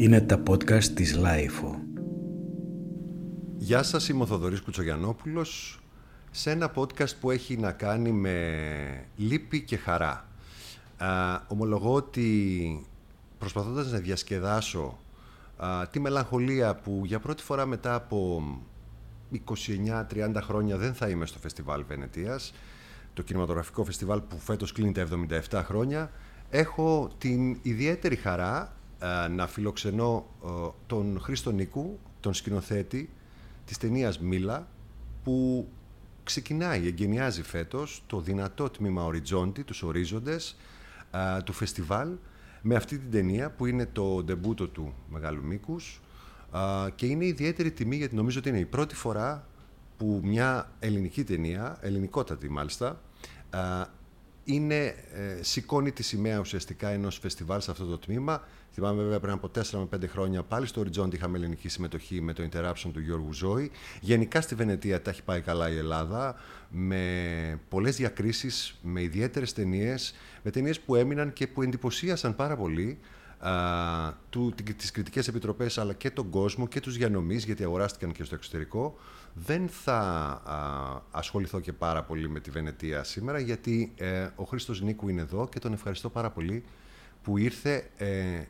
Είναι τα podcast της LiFO. Γεια σας, είμαι ο Θοδωρής Κουτσογιαννόπουλος σε ένα podcast που έχει να κάνει με λύπη και χαρά. Α, ομολογώ ότι προσπαθώντας να διασκεδάσω α, τη μελαγχολία που για πρώτη φορά μετά από 29-30 χρόνια δεν θα είμαι στο Φεστιβάλ Βενετίας, το κινηματογραφικό φεστιβάλ που φέτος κλείνει τα 77 χρόνια, έχω την ιδιαίτερη χαρά να φιλοξενώ τον Χρήστο Νίκου, τον σκηνοθέτη της ταινίας Μίλα, που ξεκινάει, εγκαινιάζει φέτος το δυνατό τμήμα Οριζόντι, τους ορίζοντες του φεστιβάλ, με αυτή την ταινία που είναι το ντεμπούτο του μεγάλου μήκους και είναι ιδιαίτερη τιμή γιατί νομίζω ότι είναι η πρώτη φορά που μια ελληνική ταινία, ελληνικότατη μάλιστα, είναι, ε, σηκώνει τη σημαία ουσιαστικά ενός φεστιβάλ σε αυτό το τμήμα. Θυμάμαι βέβαια πριν από 4 με 5 χρόνια πάλι στο Οριζόντι είχαμε ελληνική συμμετοχή με το Interruption του Γιώργου Ζώη. Γενικά στη Βενετία τα έχει πάει καλά η Ελλάδα με πολλές διακρίσεις, με ιδιαίτερες ταινίες, με ταινίες που έμειναν και που εντυπωσίασαν πάρα πολύ α, του, τις κριτικές επιτροπές αλλά και τον κόσμο και τους διανομής γιατί αγοράστηκαν και στο εξωτερικό δεν θα α, ασχοληθώ και πάρα πολύ με τη Βενετία σήμερα γιατί ε, ο Χρήστος Νίκου είναι εδώ και τον ευχαριστώ πάρα πολύ που ήρθε ε,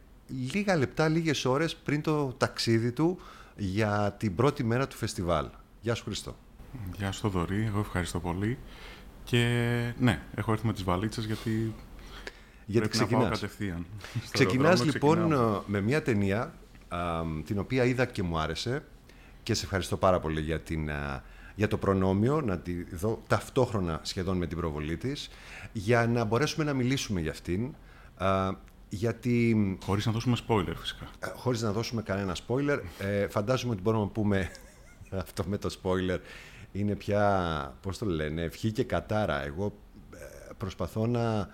λίγα λεπτά, λίγες ώρες πριν το ταξίδι του για την πρώτη μέρα του φεστιβάλ. Γεια σου Χρήστο. Γεια σου Δωρή, εγώ ευχαριστώ πολύ. Και ναι, έχω έρθει με τις βαλίτσες γιατί γιατί Πρέπει ξεκινάς. να πάω κατευθείαν. Ξεκινάς λοιπόν με μια ταινία την οποία είδα και μου άρεσε και σε ευχαριστώ πάρα πολύ για, την, για το προνόμιο να τη δω ταυτόχρονα σχεδόν με την προβολή της, για να μπορέσουμε να μιλήσουμε για αυτήν. γιατί... Χωρίς να δώσουμε spoiler φυσικά. Χωρίς να δώσουμε κανένα spoiler. Ε, φαντάζομαι ότι μπορούμε να πούμε αυτό με το spoiler είναι πια, πώς το λένε, ευχή και κατάρα. Εγώ ε, προσπαθώ να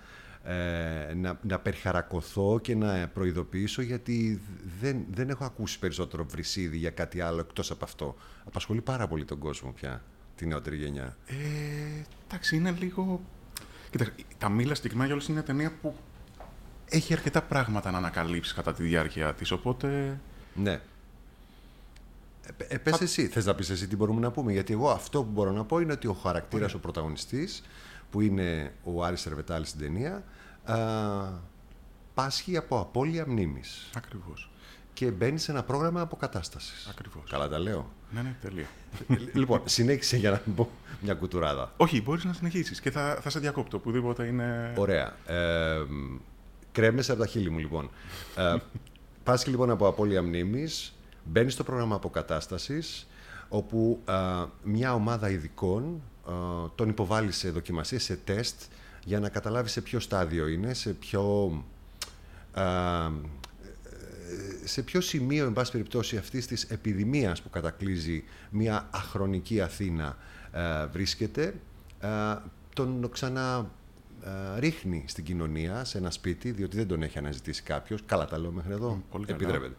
ε, να, να περιχαρακωθώ και να προειδοποιήσω γιατί δεν, δεν έχω ακούσει περισσότερο βρυσίδι για κάτι άλλο εκτός από αυτό. Απασχολεί πάρα πολύ τον κόσμο πια, τη νεότερη γενιά. Ε, εντάξει, είναι λίγο... Κοίτα, τα μήλα συγκεκριμένα για όλες είναι μια ταινία που έχει αρκετά πράγματα να ανακαλύψεις κατά τη διάρκεια της, οπότε... Ναι. Ε, ε πες εσύ, θες να πεις εσύ τι μπορούμε να πούμε, γιατί εγώ αυτό που μπορώ να πω είναι ότι ο χαρακτήρας, ο πρωταγωνιστής, που είναι ο Άρης Σερβετάλης στην ταινία, πάσχει από απώλεια μνήμης. Ακριβώς. Και μπαίνει σε ένα πρόγραμμα αποκατάστασης. Ακριβώς. Καλά τα λέω. Ναι, ναι, τελεία. λοιπόν, συνέχισε για να μην πω μια κουτουράδα. Όχι, μπορείς να συνεχίσεις και θα, θα σε διακόπτω, οπουδήποτε είναι... Ωραία. Ε, κρέμεσαι από τα χείλη μου, λοιπόν. ε, πάσχει λοιπόν από απώλεια μνήμης, μπαίνει στο πρόγραμμα αποκατάστασης, όπου μια ομάδα ειδικών τον υποβάλλει σε δοκιμασίες, σε τεστ, για να καταλάβει σε ποιο στάδιο είναι, σε ποιο, σε ποιο σημείο, εν πάση περιπτώσει, αυτής της επιδημίας που κατακλείζει μια αχρονική Αθήνα βρίσκεται, τον ξανά ρίχνει στην κοινωνία, σε ένα σπίτι, διότι δεν τον έχει αναζητήσει κάποιος. Καλά τα λέω μέχρι εδώ, Πολύ επιτρέπεται.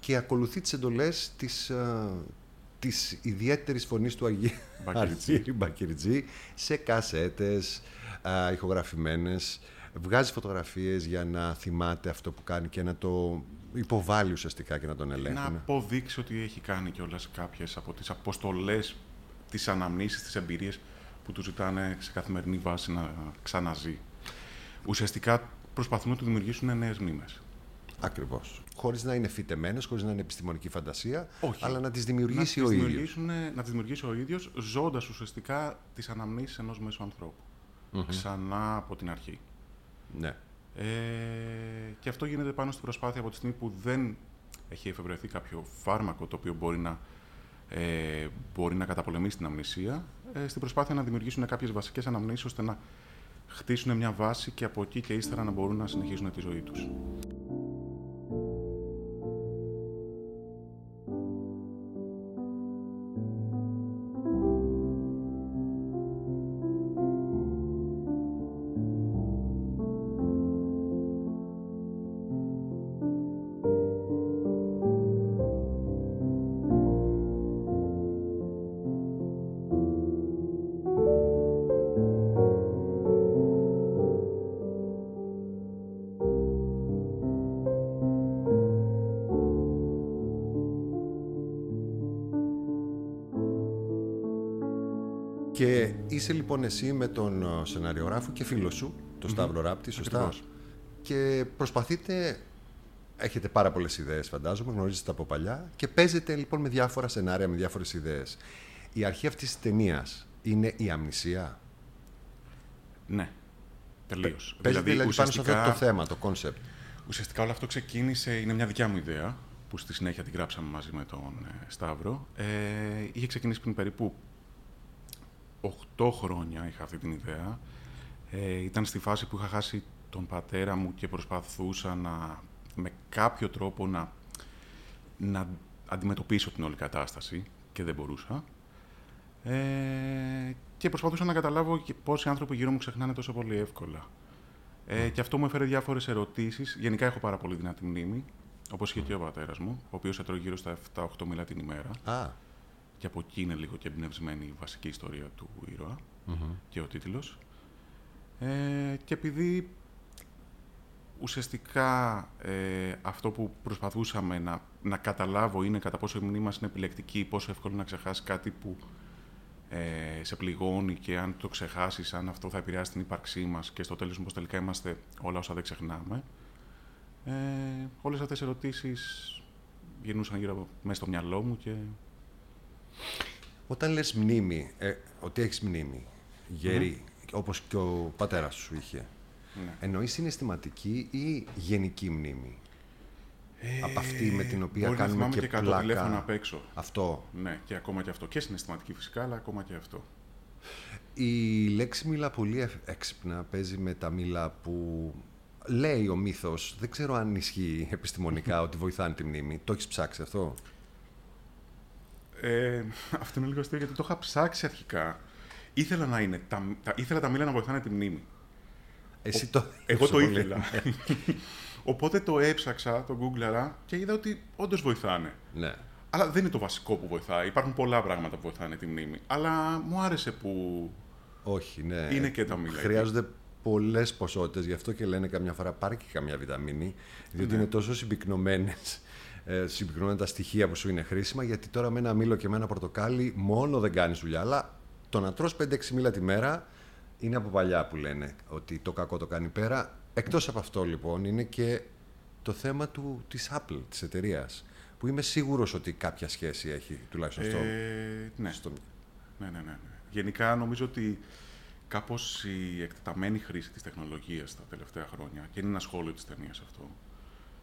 και ακολουθεί τις εντολές της, της ιδιαίτερης φωνής του Αγίου Αργύρη Μπακυρτζή σε κασέτες α, ηχογραφημένες. Βγάζει φωτογραφίες για να θυμάται αυτό που κάνει και να το υποβάλει ουσιαστικά και να τον ελέγχει. Να αποδείξει ότι έχει κάνει κιόλας κάποιες από τις αποστολές, τις αναμνήσεις, τις εμπειρίες που του ζητάνε σε καθημερινή βάση να ξαναζεί. Ουσιαστικά προσπαθούν να του δημιουργήσουν νέες μνήμες. Ακριβώς. Χωρίς να είναι φυτεμένες, χωρίς να είναι επιστημονική φαντασία, Όχι. αλλά να τις δημιουργήσει ο ίδιος. Να τις δημιουργήσει ο ίδιος, ζώντας ουσιαστικά τις αναμνήσεις ενός μέσου ανθρώπου. Ξανά από την αρχή. Ναι. Ε, και αυτό γίνεται πάνω στην προσπάθεια από τη στιγμή που δεν έχει εφευρεθεί κάποιο φάρμακο το οποίο μπορεί να, ε, μπορεί να καταπολεμήσει την αμνησία, ε, στην προσπάθεια να δημιουργήσουν κάποιες βασικές αναμνήσεις ώστε να χτίσουν μια βάση και από εκεί και ύστερα να μπορούν να συνεχίσουν τη ζωή τους. Είσαι λοιπόν εσύ με τον ε, σεναριογράφο και φίλο σου, τον Σταύρο Ράπτη, σωστά; Ακριβώς. Και προσπαθείτε, έχετε πάρα πολλές ιδέες φαντάζομαι, γνωρίζετε από παλιά και παίζετε λοιπόν με διάφορα σενάρια, με διάφορες ιδέες. Η αρχή αυτής της ταινίας είναι η αμνησία; Ναι. Τελείως. Παίζετε δηλαδή, πάνω σε αυτό το θέμα, το concept. Ουσιαστικά όλο αυτό ξεκίνησε, είναι μια δικιά μου ιδέα, που στη συνέχεια την γράψαμε μαζί με τον ε, Σταύρο. Ε, είχε ξεκινήσει πριν περίπου 8 χρόνια είχα αυτή την ιδέα. Ε, ήταν στη φάση που είχα χάσει τον πατέρα μου και προσπαθούσα να, με κάποιο τρόπο να, να αντιμετωπίσω την όλη κατάσταση και δεν μπορούσα. Ε, και προσπαθούσα να καταλάβω και πόσοι άνθρωποι γύρω μου ξεχνάνε τόσο πολύ εύκολα. Ε, και αυτό μου έφερε διάφορες ερωτήσεις. Γενικά έχω πάρα πολύ δυνατή μνήμη, όπως είχε και ο πατέρας μου, ο οποίος έτρωγε γύρω στα 7-8 μίλα την ημέρα. Α, Και από εκεί είναι λίγο και εμπνευσμένη η βασική ιστορία του ήρωα και ο τίτλος. Ε, και επειδή ουσιαστικά ε, αυτό που προσπαθούσαμε να, να καταλάβω είναι κατά πόσο η μνήμη μας είναι επιλεκτική, πόσο εύκολο είναι να ξεχάσει κάτι που ε, σε πληγώνει και αν το ξεχάσεις, αν αυτό θα επηρεάσει την ύπαρξή μας και στο τέλος πως τελικά είμαστε όλα όσα δεν ξεχνάμε. Ε, όλες αυτές οι ερωτήσεις γυρνούσαν γύρω από- μέσα στο μυαλό μου και Όταν λες μνήμη, ε, ότι έχεις μνήμη, γερή, όπως και ο πατέρας σου είχε, ναι. εννοείς συναισθηματική ή γενική μνήμη; από αυτή με την οποία Ε, Μπορεί να κάνουμε θυμάμαι και, και 100 πλάκα. τηλέφωνα απ' έξω. Αυτό. Ναι, και ακόμα και αυτό. Και συναισθηματική φυσικά, αλλά ακόμα και αυτό. Η λέξη μίλα πολύ ευ- έξυπνα παίζει με τα μίλα που λέει ο μύθος, δεν ξέρω αν ισχύει επιστημονικά ότι βοηθάνε τη μνήμη. Το έχεις ψάξει αυτό; Ε, αυτό είναι λίγο αστείο γιατί το είχα ψάξει αρχικά. Ήθελα να είναι. Τα, τα, ήθελα τα μήλα να βοηθάνε τη μνήμη. Εσύ το Εγώ το πολύ. ήθελα. Οπότε το έψαξα, το googleαρα και είδα ότι όντως βοηθάνε. Ναι. Αλλά δεν είναι το βασικό που βοηθάει. Υπάρχουν πολλά πράγματα που βοηθάνε τη μνήμη. Αλλά μου άρεσε που. Όχι, ναι. Είναι και τα μήλα εκεί. Χρειάζονται πολλές ποσότητες, γι' αυτό και λένε καμιά φορά πάρει και καμιά βιταμίνη, διότι Ναι. είναι τόσο συμπυκνωμένες. Ε, συμπυκνωμένα τα στοιχεία που σου είναι χρήσιμα, γιατί τώρα με ένα μήλο και με ένα πορτοκάλι μόνο δεν κάνεις δουλειά. Αλλά το να τρως 5-6 μήλα τη μέρα είναι από παλιά που λένε ότι το κακό το κάνει πέρα. Εκτός από αυτό λοιπόν είναι και το θέμα του, της Apple, της εταιρείας, που είμαι σίγουρος ότι κάποια σχέση έχει τουλάχιστον στο, Ε, ναι. στο... Ναι, ναι, ναι, ναι. Γενικά νομίζω ότι κάπως η εκτεταμένη χρήση της τεχνολογίας τα τελευταία χρόνια, και είναι ένα σχόλιο της ταινίας αυτό,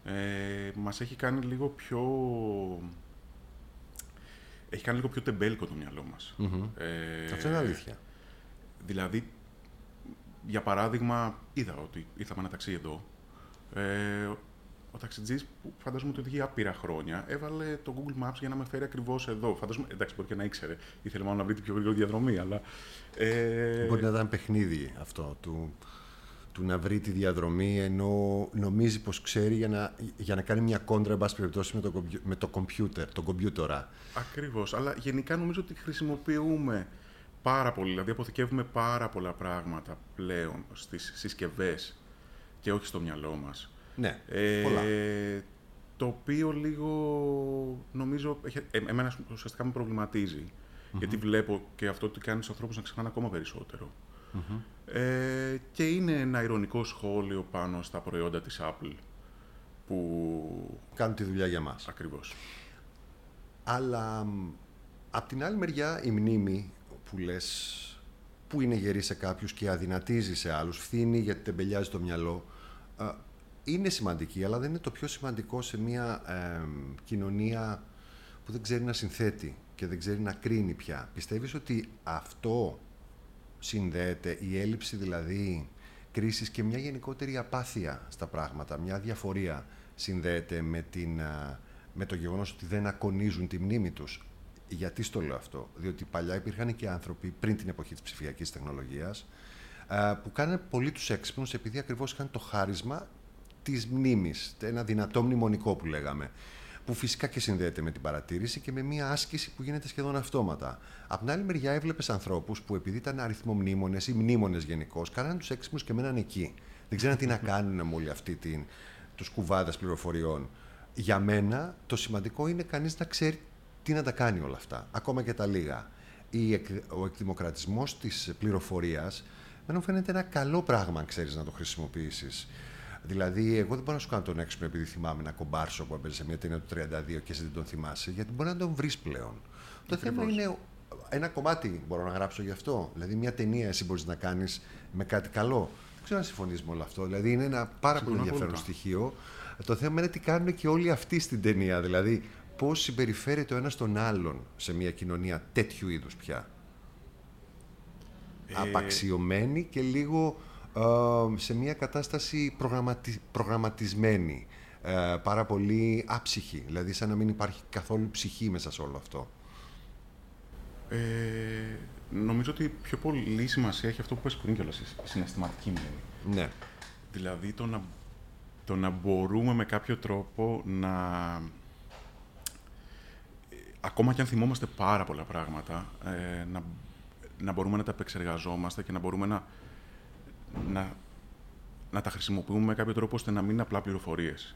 ε, μας έχει κάνει λίγο πιο... Έχει κάνει λίγο πιο τεμπέλικο το μυαλό μας. Μμμ. Ε, Αυτό είναι αλήθεια. Δηλαδή, για παράδειγμα, είδα ότι ήρθαμε ένα ταξί εδώ. Ε, ο ταξιτζής που φαντάζομαι ότι οδηγεί άπειρα χρόνια, έβαλε το Google Maps για να με φέρει ακριβώς εδώ. Φαντάζομαι, εντάξει, μπορεί και να ήξερε. Ήθελε μάλλον να βρει την πιο γρήγορη διαδρομή, αλλά. Ε, Μπορεί να ήταν παιχνίδι αυτό του, του να βρει τη διαδρομή ενώ νομίζει πως ξέρει για να, για να κάνει μια κόντρα εν πάση περιπτώσει με το, κομπιου- με το κομπιούτερ, τον κομπιούτερα. Ακριβώς, αλλά γενικά νομίζω ότι χρησιμοποιούμε πάρα πολύ, δηλαδή αποθηκεύουμε πάρα πολλά πράγματα πλέον στις συσκευές και όχι στο μυαλό μας. Ναι, Ε, πολλά. το οποίο λίγο νομίζω. έχει- ε, εμένα ουσιαστικά με προβληματιζει Γιατί βλέπω και αυτό ότι κάνεις του ανθρώπους να ξεχνάνε ακόμα περισσότερο. Ε, και είναι ένα ηρωνικό σχόλιο πάνω στα προϊόντα της Apple που Κάνουν τη δουλειά για μας. ακριβώς. Αλλά μ, απ' την άλλη μεριά η μνήμη που λες που είναι γερή σε κάποιους και αδυνατίζει σε άλλους, φθήνει γιατί τεμπελιάζει το μυαλό, ε, είναι σημαντική, αλλά δεν είναι το πιο σημαντικό σε μια ε, κοινωνία που δεν ξέρει να συνθέτει και δεν ξέρει να κρίνει πια. Πιστεύεις ότι αυτό συνδέεται, η έλλειψη δηλαδή κρίσης και μια γενικότερη απάθεια στα πράγματα, μια διαφορία συνδέεται με, την, α, με το γεγονός ότι δεν ακονίζουν τη μνήμη τους. Γιατί στο λέω αυτό, διότι παλιά υπήρχαν και άνθρωποι πριν την εποχή της ψηφιακής τεχνολογίας α, που κάνανε πολύ τους έξυπνους επειδή ακριβώς είχαν το χάρισμα της μνήμης, ένα δυνατό μνημονικό που λέγαμε που φυσικά και συνδέεται με την παρατήρηση και με μια άσκηση που γίνεται σχεδόν αυτόματα. Απ' την άλλη μεριά έβλεπες ανθρώπους που επειδή ήταν αριθμομνήμονες ή μνήμονες γενικώς, κάνανε τους έξυπνους και μέναν εκεί. Δεν ξέραν τι να κάνουν με όλη αυτή την τους κουβάδες πληροφοριών. Για μένα το σημαντικό είναι κανείς να ξέρει τι να τα κάνει όλα αυτά, ακόμα και τα λίγα. η, εκ- ο εκδημοκρατισμός της πληροφορίας δεν μου φαίνεται ένα καλό πράγμα, αν ξέρεις να το χρησιμοποιήσεις. Δηλαδή, εγώ δεν μπορώ να σου κάνω τον έξυπνο επειδή θυμάμαι ένα κομπάρσο που έπαιζε σε μια ταινία του 32 και εσύ δεν τον θυμάσαι, γιατί μπορεί να τον βρεις πλέον. Το θέμα είναι ένα κομμάτι μπορώ να γράψω γι' αυτό. Δηλαδή, μια ταινία εσύ μπορείς να κάνεις με κάτι καλό. Δεν ξέρω αν συμφωνείς με όλο αυτό. Δηλαδή, είναι ένα πάρα πολύ Συμφωνώ ενδιαφέρον απόλυτα. στοιχείο. Το θέμα είναι τι κάνουν και όλοι αυτοί στην ταινία. Δηλαδή, πώς συμπεριφέρεται ο ένα τον άλλον σε μια κοινωνία τέτοιου είδους πια. Ε, Απαξιωμένη και λίγο ε, σε μια κατάσταση προγραμματι... προγραμματισμένη. Ε, πάρα πολύ άψυχη. Δηλαδή, σαν να μην υπάρχει καθόλου ψυχή μέσα σε όλο αυτό. Ε, νομίζω ότι πιο πολύ σημασία έχει αυτό που είπες πριν κιόλας, η συναισθηματική μνήμη. Ναι. Δηλαδή το να, το να μπορούμε με κάποιο τρόπο να... ε, Ακόμα και αν θυμόμαστε πάρα πολλά πράγματα, ε, να, να μπορούμε να τα επεξεργαζόμαστε και να μπορούμε να, να, να τα χρησιμοποιούμε με κάποιο τρόπο ώστε να μην είναι απλά πληροφορίες.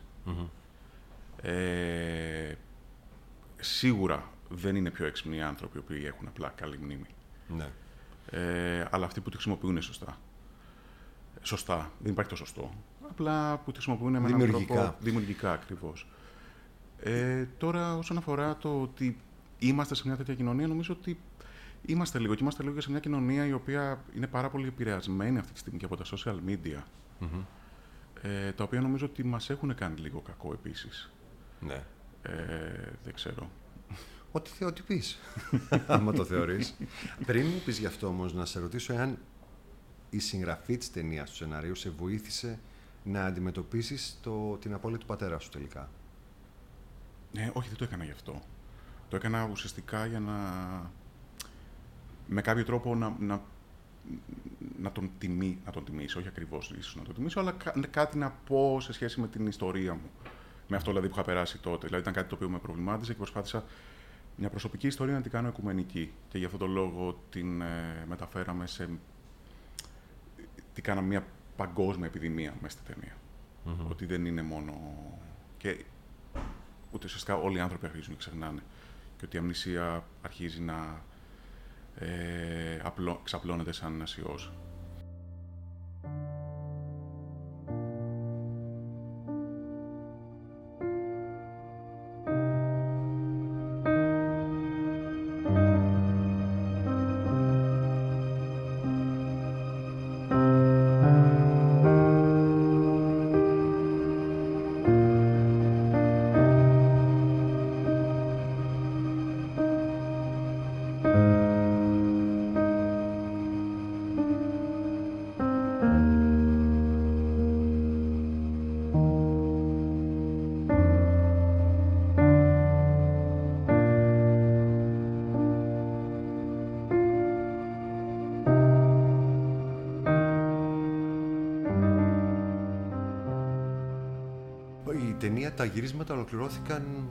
Ε, σίγουρα δεν είναι πιο έξυπνοι οι άνθρωποι οι οποίοι έχουν απλά καλή μνήμη. ναι. Ε, αλλά αυτοί που τη χρησιμοποιούν σωστά. Σωστά. Δεν υπάρχει το σωστό. Απλά που τη χρησιμοποιούν με έναν Δημιουργικά. τρόπο δημιουργικά ακριβώς. Ε, τώρα, όσον αφορά το ότι είμαστε σε μια τέτοια κοινωνία, νομίζω ότι είμαστε λίγο. Και είμαστε λίγο και σε μια κοινωνία η οποία είναι πάρα πολύ επηρεασμένη αυτή τη στιγμή και από τα social media. Ε, τα οποία νομίζω ότι μας έχουν κάνει λίγο κακό επίσης. ναι. Ε, δεν ξέρω. Ό,τι, θε, ό,τι πεις, άμα το θεωρείς. Πριν μου πεις γι' αυτό όμως, να σε ρωτήσω εάν η συγγραφή της ταινίας του σενάριου σε βοήθησε να αντιμετωπίσεις το, την απώλεια του πατέρα σου τελικά; Ναι, όχι, δεν το έκανα γι' αυτό. Το έκανα ουσιαστικά για να. Με κάποιο τρόπο να, να, να, τον, τιμή, να τον τιμήσω. Όχι ακριβώς ίσως να τον τιμήσω, αλλά κα- κάτι να πω σε σχέση με την ιστορία μου. Με αυτό δηλαδή που είχα περάσει τότε. Δηλαδή ήταν κάτι το οποίο με προβλημάτιζε και προσπάθησα μια προσωπική ιστορία να την κάνω οικουμενική. Και γι' αυτόν τον λόγο την ε, μεταφέραμε σε. την κάναμε μια παγκόσμια επιδημία μέσα στη ταινία. Ότι δεν είναι μόνο. Και ούτε ουσιαστικά όλοι οι άνθρωποι αρχίζουν και ξεχνάνε. Και ότι η αμνησία αρχίζει να ε, απλώ, ξαπλώνεται σαν ένας ιός. Ταινία, τα γυρίσματα ολοκληρώθηκαν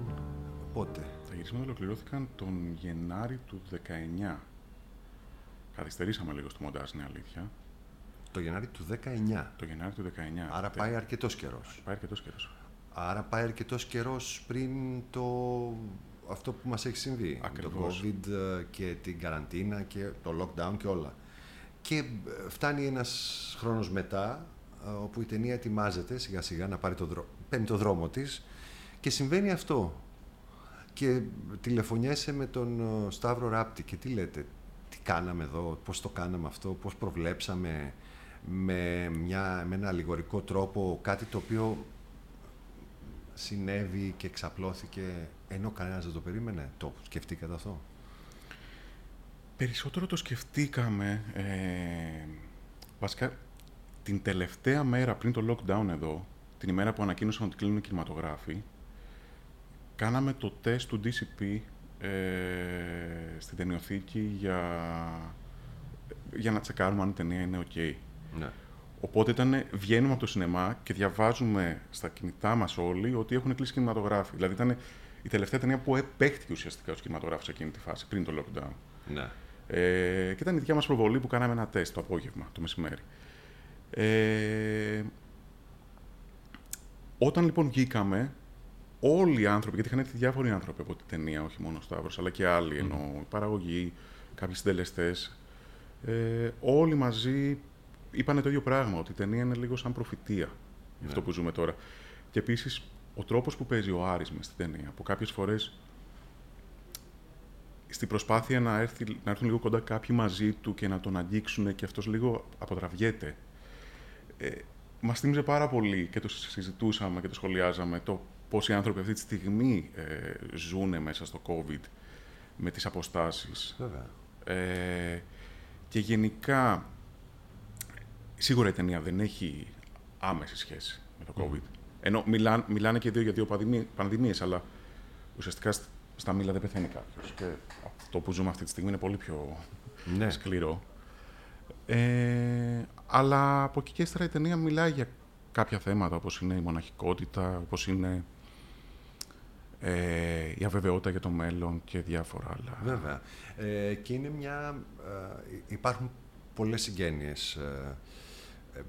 πότε; Τα γυρίσματα ολοκληρώθηκαν τον Γενάρη του 19. Καθυστερήσαμε λίγο στο μοντάζ, είναι αλήθεια. Το Γενάρη του 19. Το Γενάρη του 19. Άρα Τε- πάει αρκετός καιρός. πάει αρκετός καιρός. Άρα πάει αρκετός καιρός πριν το... αυτό που μας έχει συμβεί. Ακριβώς. Το COVID ε, και την καραντίνα και το lockdown και όλα. Και ε, φτάνει ένας χρόνος μετά, ε, όπου η ταινία ετοιμάζεται σιγά σιγά να πάρει το δρό... παίρνει το δρόμο της και συμβαίνει αυτό. Και τηλεφωνιέσαι με τον ε, Σταύρο Ράπτη και τι λέτε, τι κάναμε εδώ, πώς το κάναμε αυτό, πώς προβλέψαμε με, μια, με ένα αλληγορικό τρόπο κάτι το οποίο συνέβη και εξαπλώθηκε ενώ κανένας δεν το περίμενε. Το σκεφτήκατε αυτό; Περισσότερο το σκεφτήκαμε. Ε, βασικά, την τελευταία μέρα πριν το lockdown εδώ, την ημέρα που ανακοίνωσαν ότι κλείνουν οι κινηματογράφοι, κάναμε το τεστ του DCP ε, στην ταινιοθήκη για, για να τσεκάρουμε αν η ταινία είναι OK. Ναι. Οπότε ήταν, βγαίνουμε από το σινεμά και διαβάζουμε στα κινητά μας όλοι ότι έχουν κλείσει κινηματογράφοι. Δηλαδή ήταν η τελευταία ταινία που επέχτηκε ουσιαστικά στους κινηματογράφους σε εκείνη τη φάση, πριν το lockdown. ναι. Ε, και ήταν η δικιά μας προβολή που κάναμε ένα τεστ το απόγευμα, το μεσημέρι. Ε, όταν λοιπόν βγήκαμε, όλοι οι άνθρωποι, γιατί είχαν έρθει διάφοροι άνθρωποι από την ταινία, όχι μόνο ο Σταύρος, αλλά και άλλοι, ενώ η παραγωγή, κάποιοι συντελεστές, ε, όλοι μαζί είπαν το ίδιο πράγμα, ότι η ταινία είναι λίγο σαν προφητεία για αυτό που ζούμε τώρα. Και επίσης ο τρόπος που παίζει ο Άρης μες στην ταινία, που κάποιες φορές στην προσπάθεια να, έρθει, να έρθουν λίγο κοντά κάποιοι μαζί του και να τον αγγίξουν και αυτός λίγο αποτραβιέται. Ε, μας θύμιζε πάρα πολύ και το συζητούσαμε και το σχολιάζαμε το πώς οι άνθρωποι αυτή τη στιγμή ε, ζουν μέσα στο COVID με τις αποστάσεις. Βέβαια. Ε, και γενικά, σίγουρα η ταινία δεν έχει άμεση σχέση με το COVID. Ενώ μιλάν, μιλάνε και δύο για δύο πανδημίες, αλλά ουσιαστικά στα μήλα δεν πεθαίνει κάποιος. Και αυτό που ζούμε αυτή τη στιγμή είναι πολύ πιο Ναι. σκληρό. Ε, αλλά από εκεί και ύστερα η ταινία μιλάει για κάποια θέματα, όπως είναι η μοναχικότητα, όπως είναι ε, η αβεβαιότητα για το μέλλον και διάφορα άλλα. Βέβαια. Ε, και είναι μια... ε, υπάρχουν πολλές συγγένειες ε,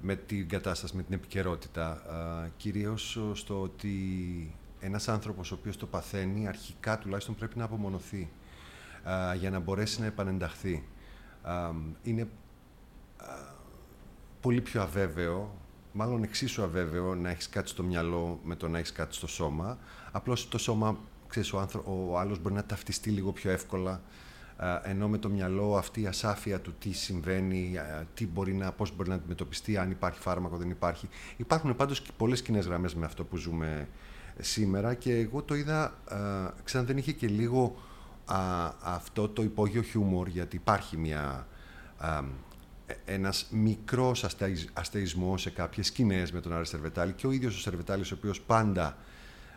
με την κατάσταση, με την επικαιρότητα. Ε, κυρίως στο ότι ένας άνθρωπος ο οποίος το παθαίνει, αρχικά τουλάχιστον πρέπει να απομονωθεί ε, για να μπορέσει να επανενταχθεί. Ε, είναι ε, πολύ πιο αβέβαιο, μάλλον εξίσου αβέβαιο να έχεις κάτι στο μυαλό με το να έχεις κάτι στο σώμα. Απλώς το σώμα, ξέρεις, ο, άνθρω... ο άλλος μπορεί να ταυτιστεί λίγο πιο εύκολα, ε, ενώ με το μυαλό αυτή η ασάφεια του τι συμβαίνει, ε, τι μπορεί να, πώς μπορεί να αντιμετωπιστεί, αν υπάρχει φάρμακο, δεν υπάρχει. Υπάρχουν πάντως και πολλές κοινές γραμμές με αυτό που ζούμε σήμερα και εγώ το είδα, ε, ξέρω δεν είχε και λίγο α, αυτό το υπόγειο χιούμορ, γιατί υπάρχει μια, α, ε, ένας μικρός αστεϊ- αστεϊσμός σε κάποιες σκηνές με τον Άρη Σερβετάλη και ο ίδιος ο Σερβετάλης ο οποίος πάντα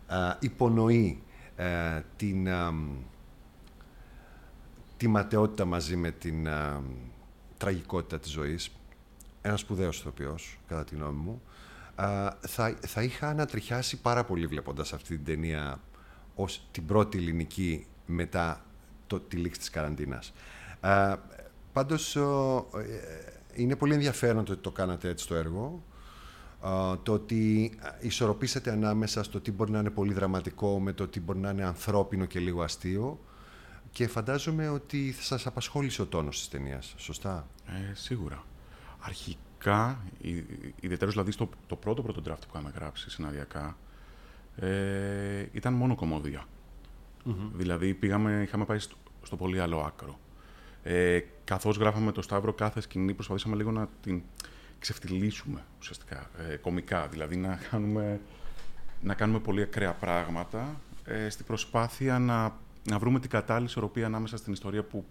α, υπονοεί ε, την, α, τη ματαιότητα μαζί με την α, τραγικότητα της ζωής. Ένας σπουδαίος ηθοποιός, κατά τη γνώμη μου. Α, θα, θα είχα ανατριχιάσει πάρα πολύ βλέποντας αυτή την ταινία ως την πρώτη ελληνική μετά το, τη λήξη της καραντίνας. Α, πάντως, ο, ε, είναι πολύ ενδιαφέρον το ότι το κάνατε έτσι το έργο. Α, το ότι ισορροπήσατε ανάμεσα στο τι μπορεί να είναι πολύ δραματικό με το τι μπορεί να είναι ανθρώπινο και λίγο αστείο. Και φαντάζομαι ότι θα σας απασχόλησε ο τόνος της ταινίας, σωστά; Ε, σίγουρα. Αρχικά, ιδιαίτερα δηλαδή στο το πρώτο πρώτο draft που είχαμε γράψει σεναριακά, ε, ήταν μόνο κομμωδία. Δηλαδή πήγαμε, είχαμε πάει στο, στο πολύ άλλο άκρο. Ε, καθώς γράφαμε το Σταύρο κάθε σκηνή προσπαθήσαμε λίγο να την ξεφτυλίσουμε ουσιαστικά, ε, κομικά. Δηλαδή να κάνουμε, να κάνουμε πολύ ακραία πράγματα ε, στην προσπάθεια να, να βρούμε την κατάλληλη ισορροπία ανάμεσα στην ιστορία που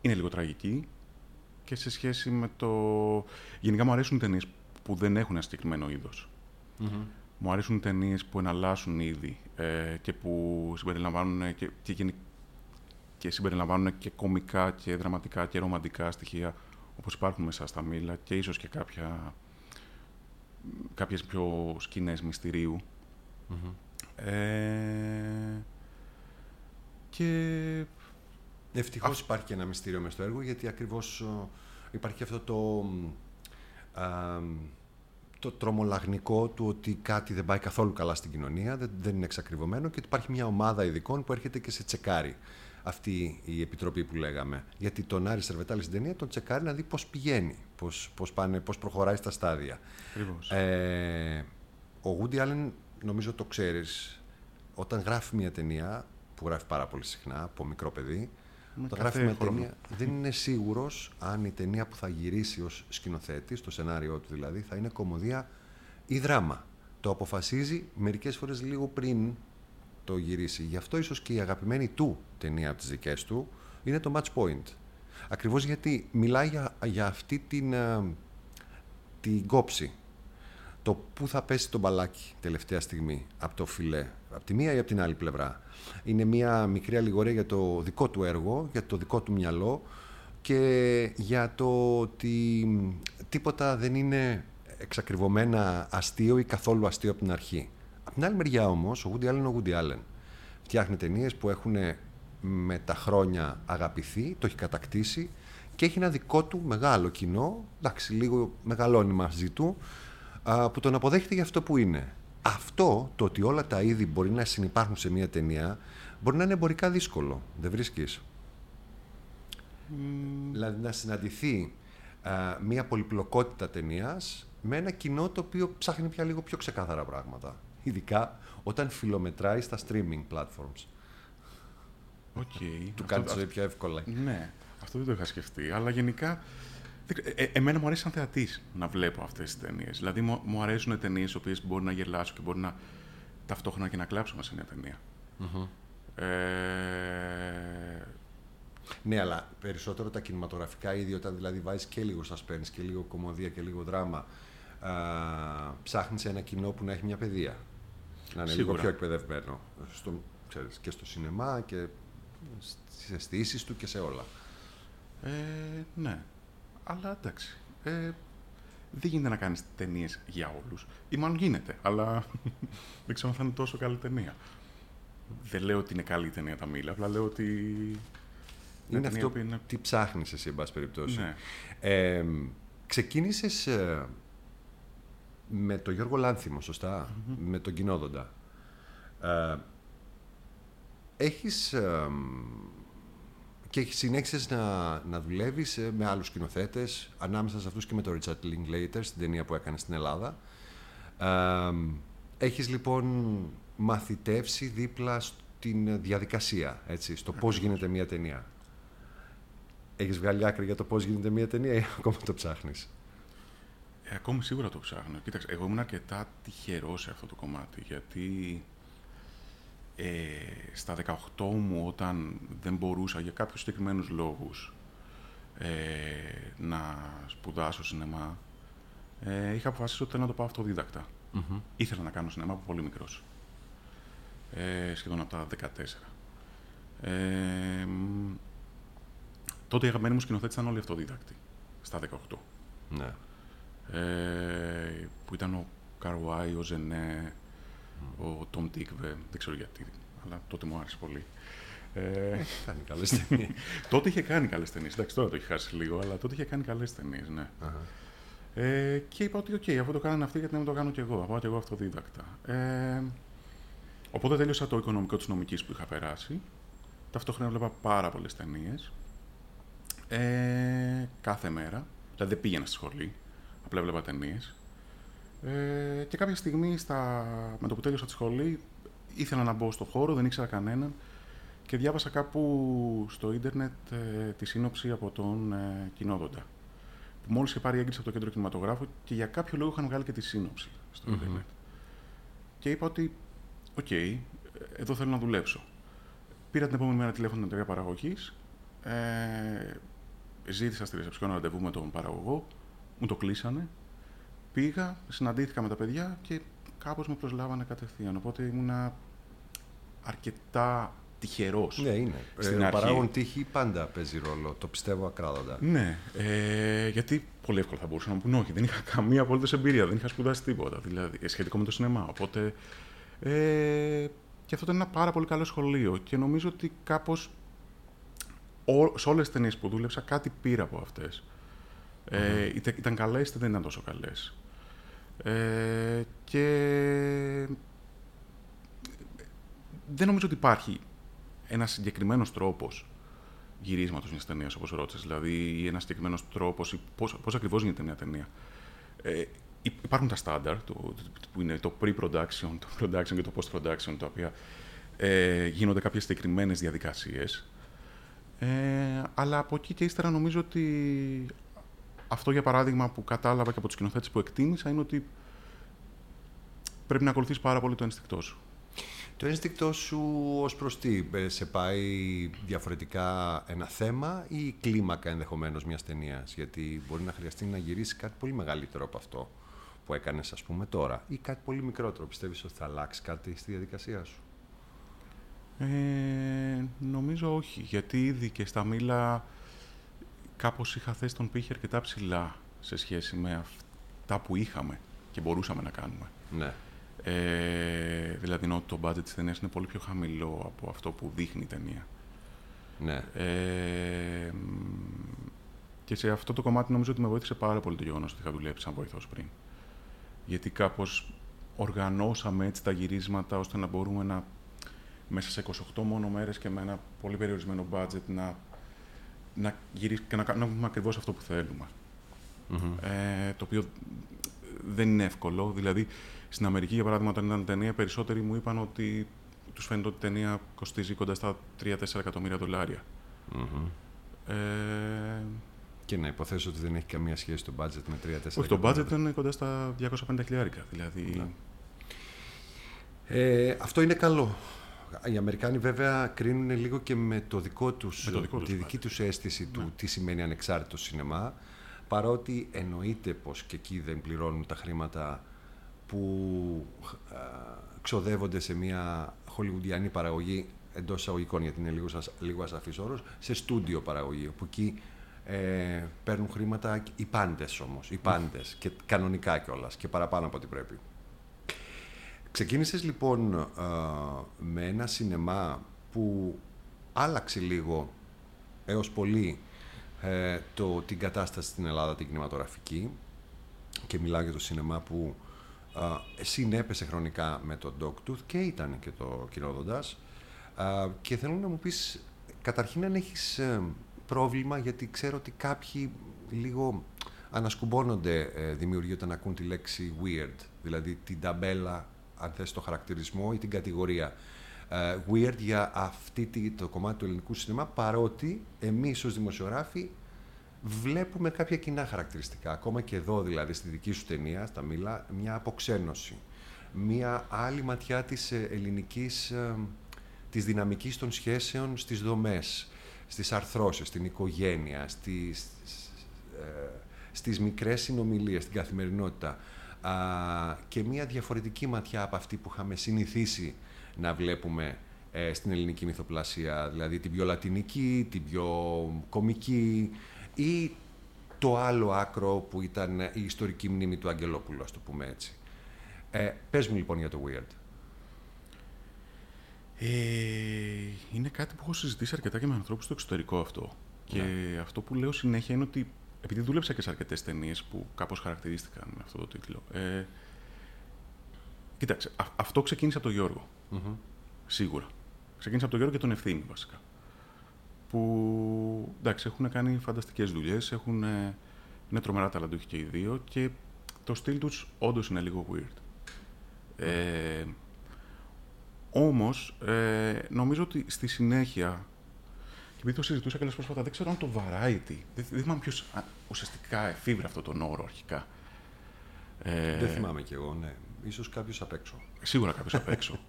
είναι λίγο τραγική και σε σχέση με το... Γενικά μου αρέσουν ταινίες που δεν έχουν ένα συγκεκριμένο είδος. Μου αρέσουν ταινίες που εναλλάσσουν είδη ε, και που συμπεριλαμβάνουν και, και, γενι- και συμπεριλαμβάνουν και κομικά και δραματικά και ρομαντικά στοιχεία όπως υπάρχουν μέσα στα μήλα και ίσως και κάποια, κάποιες πιο σκηνές μυστηρίου. Ε, και Ευτυχώς υπάρχει και ένα μυστήριο μες στο έργο, γιατί ακριβώς ε, υπάρχει αυτό το, μ, α, το τρομολαγνικό του ότι κάτι δεν πάει καθόλου καλά στην κοινωνία, δεν, δεν είναι εξακριβωμένο και ότι υπάρχει μια ομάδα ειδικών που έρχεται και σε τσεκάρει αυτή η επιτροπή που λέγαμε. Γιατί τον Άρη Σερβετάλη στην ταινία τον τσεκάρει να δει πώς πηγαίνει, πώς, πώς, πάνε, πώς προχωράει στα στάδια. Ακριβώς. Ε, ο Woody Allen, νομίζω το ξέρεις, όταν γράφει μια ταινία, που γράφει πάρα πολύ συχνά από μικρό παιδί, Με όταν κάθε γράφει μια χρόνο. ταινία, δεν είναι σίγουρος αν η ταινία που θα γυρίσει ως σκηνοθέτη, το σενάριό του δηλαδή, θα είναι κομμωδία ή δράμα. Το αποφασίζει μερικές φορές λίγο πριν το γυρίσει. Γι' αυτό ίσως και η αγαπημένη του ταινία από τις δικές του είναι το Match Point. Ακριβώς γιατί μιλάει για, για αυτή την, ε, την κόψη. Το πού θα πέσει το μπαλάκι τελευταία στιγμή από το φιλέ, από τη μία ή από την άλλη πλευρά. Είναι μια μικρή αλληγορία για το δικό του έργο, για το δικό του μυαλό και για το ότι τίποτα δεν είναι εξακριβωμένα αστείο ή καθόλου αστείο από την αρχή. Από την άλλη μεριά όμως, ο Woody Allen είναι ο Woody Allen. Φτιάχνει ταινίες που έχουν με τα χρόνια αγαπηθεί, το έχει κατακτήσει και έχει ένα δικό του μεγάλο κοινό, εντάξει, λίγο μεγαλώνει μαζί του, α, που τον αποδέχεται για αυτό που είναι. Αυτό, το ότι όλα τα είδη μπορεί να συνεπάρχουν σε μια ταινία, μπορεί να είναι εμπορικά δύσκολο. Δεν βρίσκεις; Δηλαδή να συναντηθεί μία πολυπλοκότητα ταινίας με ένα κοινό το οποίο ψάχνει πια λίγο πιο ξεκάθαρα πράγματα. Ειδικά όταν φιλομετράει στα streaming platforms. Okay. Του κάνεις τη ζωή πιο εύκολα. Ναι, αυτό δεν το είχα σκεφτεί. Αλλά γενικά. Ε, ε, εμένα μου αρέσει σαν θεατής να βλέπω αυτές τις ταινίες. Δηλαδή, μου, μου αρέσουν ταινίες οι οποίες μπορεί να γελάσω και μπορεί να ταυτόχρονα και να κλάψω μέσα σε μια ταινία. Ε... Ναι, αλλά περισσότερο τα κινηματογραφικά είδη, όταν δηλαδή βάζεις και λίγο suspense και λίγο κομμωδία και λίγο δράμα, ψάχνεις ένα κοινό που να έχει μια παιδεία. Να είναι λίγο πιο εκπαιδευμένο στο, ξέρεις, και στο σινεμά και στις αισθήσεις του και σε όλα. Ε, ναι, αλλά εντάξει. Ε, δεν γίνεται να κάνεις ταινίες για όλους. Ή μάλλον γίνεται, αλλά δεν ξέρω αν θα είναι τόσο καλή ταινία. Δεν λέω ότι είναι καλή ταινία τα μήλα, απλά λέω ότι. Είναι αυτό που είναι... τι ψάχνεις εσύ, εν πάση περιπτώσει. Ναι. Ε, ξεκίνησες ε, με τον Γιώργο Λάνθιμο, με τον Κοινόδοντα. Ε, έχεις ε, και συνέχισες να, να δουλεύεις ε, με άλλους σκηνοθέτες, ανάμεσα σε αυτούς και με τον Richard Linklater στην ταινία που έκανε στην Ελλάδα. Ε, έχεις λοιπόν μαθητεύσει δίπλα στην διαδικασία, έτσι, στο πώς γίνεται μια ταινία. Έχεις βγάλει άκρη για το πώς γίνεται μια ταινία ή ακόμα το ψάχνεις; Ε, ακόμη σίγουρα το ψάχνω. Κοίταξε, εγώ ήμουν αρκετά τυχερός σε αυτό το κομμάτι, γιατί ε, στα 18 μου όταν δεν μπορούσα για κάποιους συγκεκριμένους λόγους ε, να σπουδάσω σινεμά, ε, είχα αποφασίσει ότι θέλω να το πάω αυτοδίδακτα. Mm-hmm. Ήθελα να κάνω σινεμά από πολύ μικρός. Ε, σχεδόν από τα 14. Ε, τότε οι αγαπημένοι μου σκηνοθέτες ήταν όλοι αυτοδίδακτοι, στα 18. Ναι. Ε, που ήταν ο Καρουάι, ο Ζενέ, ο Τόμ Τίκβε, δεν ξέρω γιατί, αλλά τότε μου άρεσε πολύ. Ε, έχει κάνει καλές ταινίες. τότε είχε κάνει καλές ταινίες. Εντάξει, τώρα το έχει χάσει λίγο, αλλά τότε είχε κάνει καλές ταινίες, ναι. Ε, και είπα ότι, OK, αφού το κάνανε αυτοί, γιατί να μην το κάνω κι εγώ. Πάω κι εγώ αυτοδίδακτα. Ε, οπότε τέλειωσα το οικονομικό της νομικής που είχα περάσει. Ταυτόχρονα έβλεπα πάρα πολλές ταινίες. Ε, κάθε μέρα. Δηλαδή δεν πήγαινα στη σχολή. Απλά έβλεπα ταινίες. Ε, και κάποια στιγμή, στα... με το που τέλειωσα τη σχολή, ήθελα να μπω στο χώρο, δεν ήξερα κανέναν και διάβασα κάπου στο ίντερνετ ε, τη σύνοψη από τον ε, Κοινόδοντα. Που μόλις είχε πάρει έγκριση από το κέντρο κινηματογράφου και για κάποιο λόγο είχαν βγάλει και τη σύνοψη στο mm ίντερνετ. Και είπα ότι, OK, okay, εδώ θέλω να δουλέψω. Πήρα την επόμενη μέρα τηλέφωνο την εταιρεία παραγωγής. Ε, ζήτησα στη ρεσεψιόν ραντεβού με τον παραγωγό. Μου το κλείσανε πήγα, συναντήθηκα με τα παιδιά και κάπως με προσλάβανε κατευθείαν. Οπότε ήμουνα αρκετά τυχερός. Ναι, είναι. Στην ε, ο παράγον τύχη πάντα παίζει ρόλο. Το πιστεύω ακράδαντα. Ναι. Ε, γιατί πολύ εύκολα θα μπορούσα να μου πούνε όχι. Δεν είχα καμία απολύτως εμπειρία. Δεν είχα σπουδάσει τίποτα. Δηλαδή, ε, σχετικό με το σινεμά. Οπότε. Ε, και αυτό ήταν ένα πάρα πολύ καλό σχολείο. Και νομίζω ότι κάπως σε όλες τις ταινίες που δούλεψα κάτι πήρα από αυτές. Ε, ήταν, ήταν καλές, δεν ήταν τόσο καλές. Ε, και δεν νομίζω ότι υπάρχει ένας συγκεκριμένος τρόπος γυρίσματος μιας ταινίας, όπως ρώτησες. Δηλαδή, ή ένας συγκεκριμένος τρόπος, πώς πώς ακριβώς γίνεται μια ταινία. Ε, υπάρχουν τα στάνταρ, το, που είναι το pre-production, το production και το post-production, τα οποία ε, γίνονται κάποιες συγκεκριμένες διαδικασίες. Ε, αλλά από εκεί και ύστερα νομίζω ότι αυτό για παράδειγμα που κατάλαβα και από τους σκηνοθέτες που εκτίμησα είναι ότι πρέπει να ακολουθείς πάρα πολύ το ένστικτό σου. Το ένστικτό σου ως προς τι, ε, σε πάει διαφορετικά ένα θέμα ή η κλίμακα ενδεχομένως μιας ταινίας, γιατί μπορεί να χρειαστεί να γυρίσεις κάτι πολύ μεγαλύτερο από αυτό που έκανες ας πούμε τώρα ή κάτι πολύ μικρότερο. Πιστεύεις ότι θα αλλάξει κάτι στη διαδικασία σου; Ε, νομίζω όχι, γιατί ήδη και στα μήλα κάπως είχα θέσει τον πύχη αρκετά ψηλά σε σχέση με αυτά που είχαμε και μπορούσαμε να κάνουμε. Ναι. Ε, δηλαδή, ενώ το budget της ταινίας είναι πολύ πιο χαμηλό από αυτό που δείχνει η ταινία. Ναι. Ε, και σε αυτό το κομμάτι νομίζω ότι με βοήθησε πάρα πολύ το γεγονός ότι είχα δουλέψει σαν βοηθός πριν. Γιατί κάπως οργανώσαμε έτσι τα γυρίσματα ώστε να μπορούμε να μέσα σε 28 μόνο μέρες και με ένα πολύ περιορισμένο budget να να γυρίσει και να κάνουμε ακριβώς αυτό που θελουμε Ε, το οποίο δεν είναι εύκολο. Δηλαδή, στην Αμερική, για παράδειγμα, όταν ήταν ταινία, περισσότεροι μου είπαν ότι τους φαίνεται ότι η ταινία κοστίζει κοντά στα 3-4 εκατομμύρια δολάρια. Ε, και να υποθέσω ότι δεν έχει καμία σχέση το budget με 3-4 Όχι, το budget ήταν κοντά στα 250 χιλιάρικα. Δηλαδή... Ναι. Ε, αυτό είναι καλό. Οι Αμερικάνοι βέβαια κρίνουν λίγο και με το δικό τους, με το δικό τη δική τους αίσθηση του ναι. τι σημαίνει ανεξάρτητο σινεμά, παρότι εννοείται πως και εκεί δεν πληρώνουν τα χρήματα που ξοδεύονται σε μια χολιγουντιανή παραγωγή εντός εισαγωγικών, γιατί είναι λίγο, λίγο ασαφής όρος, σε στούντιο παραγωγή, όπου εκεί ε, παίρνουν χρήματα οι πάντες όμως, οι πάντες, και κανονικά κιόλας και παραπάνω από ό,τι πρέπει. Ξεκίνησες λοιπόν με ένα σινεμά που άλλαξε λίγο έως πολύ ε, το, την κατάσταση στην Ελλάδα την κινηματογραφική. Και μιλάω για το σινεμά που ε, συνέπεσε χρονικά με το Dogtooth και ήταν και το Κοινόδοντας και θέλω να μου πεις καταρχήν αν έχεις ε, πρόβλημα γιατί ξέρω ότι κάποιοι λίγο ανασκουμπώνονται ε, δημιουργεί όταν ακούν τη λέξη weird, δηλαδή την ταμπέλα αν θες το χαρακτηρισμό ή την κατηγορία. Ε, weird για αυτή το κομμάτι του ελληνικού σινεμά, παρότι εμείς ως δημοσιογράφοι βλέπουμε κάποια κοινά χαρακτηριστικά. Ακόμα και εδώ δηλαδή στη δική σου ταινία, στα Μίλα, μια αποξένωση. Μια άλλη ματιά της ε, ελληνικής, ε, της δυναμικής των σχέσεων στις δομές, στις αρθρώσεις, στην οικογένεια, στις, στις μικρές συνομιλίες, στην καθημερινότητα α, και μια διαφορετική ματιά από αυτή που είχαμε συνηθίσει να βλέπουμε ε, στην ελληνική μυθοπλασία, δηλαδή την πιο λατινική, την πιο κομική ή το άλλο άκρο που ήταν η ιστορική μνήμη του Αγγελόπουλου, ας το πούμε έτσι. Ε, πες μου λοιπόν για το Weird. Ε, είναι κάτι που έχω συζητήσει αρκετά και με ανθρώπους στο εξωτερικό αυτό. Και ναι. αυτό που λέω συνέχεια είναι ότι επειδή δούλεψα και σε αρκετές ταινίες που κάπως χαρακτηρίστηκαν με αυτό το τίτλο. Ε, κοίταξε, αυτό ξεκίνησε από τον Γιώργο. Σίγουρα. Ξεκίνησε από τον Γιώργο και τον Ευθύνη βασικά. Που εντάξει, έχουν κάνει φανταστικές δουλειές, είναι τρομερά ταλαντούχοι και οι δύο και το στυλ τους όντως είναι λίγο weird. Ε, όμως, ε, νομίζω ότι στη συνέχεια και επειδή το συζητούσα και πρόσφατα, δεν ξέρω αν το variety. Δεν, δεν θυμάμαι ποιος ουσιαστικά εφήβρε αυτό τον όρο αρχικά. Ε, δεν θυμάμαι κι εγώ, ναι. Ίσως κάποιος απ' έξω. Σίγουρα κάποιος απ' έξω.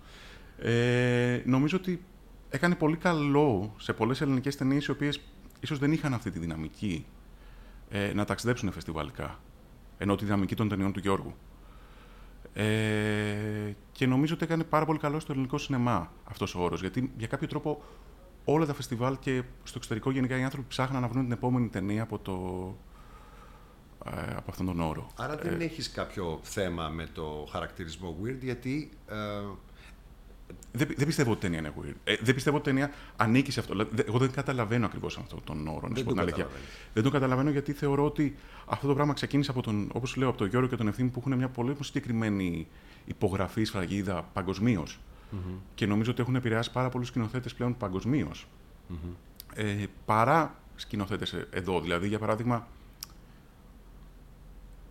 Ε, νομίζω ότι έκανε πολύ καλό σε πολλές ελληνικές ταινίες οι οποίες ίσως δεν είχαν αυτή τη δυναμική ε, να ταξιδέψουν φεστιβαλικά. Ενώ τη δυναμική των ταινιών του Γιώργου. Ε, και νομίζω ότι έκανε πάρα πολύ καλό στο ελληνικό σινεμά αυτός ο όρος. Γιατί για κάποιο τρόπο όλα τα φεστιβάλ και στο εξωτερικό γενικά οι άνθρωποι ψάχναν να βρουν την επόμενη ταινία από, το, ε, από αυτόν τον όρο. Άρα δεν ε, έχεις κάποιο θέμα με το χαρακτηρισμό weird, γιατί... Ε... Δεν, δεν πιστεύω ότι η ταινία είναι weird. Ε, δεν πιστεύω ότι η ταινία ανήκει σε αυτό. Δηλαδή, εγώ δεν καταλαβαίνω ακριβώς αυτόν τον όρο, να σου πω την αλήθεια. Δεν τον καταλαβαίνω γιατί θεωρώ ότι αυτό το πράγμα ξεκίνησε από τον, όπως λέω, από τον Γιώργο και τον Ευθύνη που έχουν μια πολύ συγκεκριμένη υπογραφή σφραγίδα παγκοσμίως. Mm-hmm. Και νομίζω ότι έχουν επηρεάσει πάρα πολλούς σκηνοθέτες πλέον παγκοσμίως. Mm-hmm. Ε, παρά σκηνοθέτες εδώ. Δηλαδή, για παράδειγμα,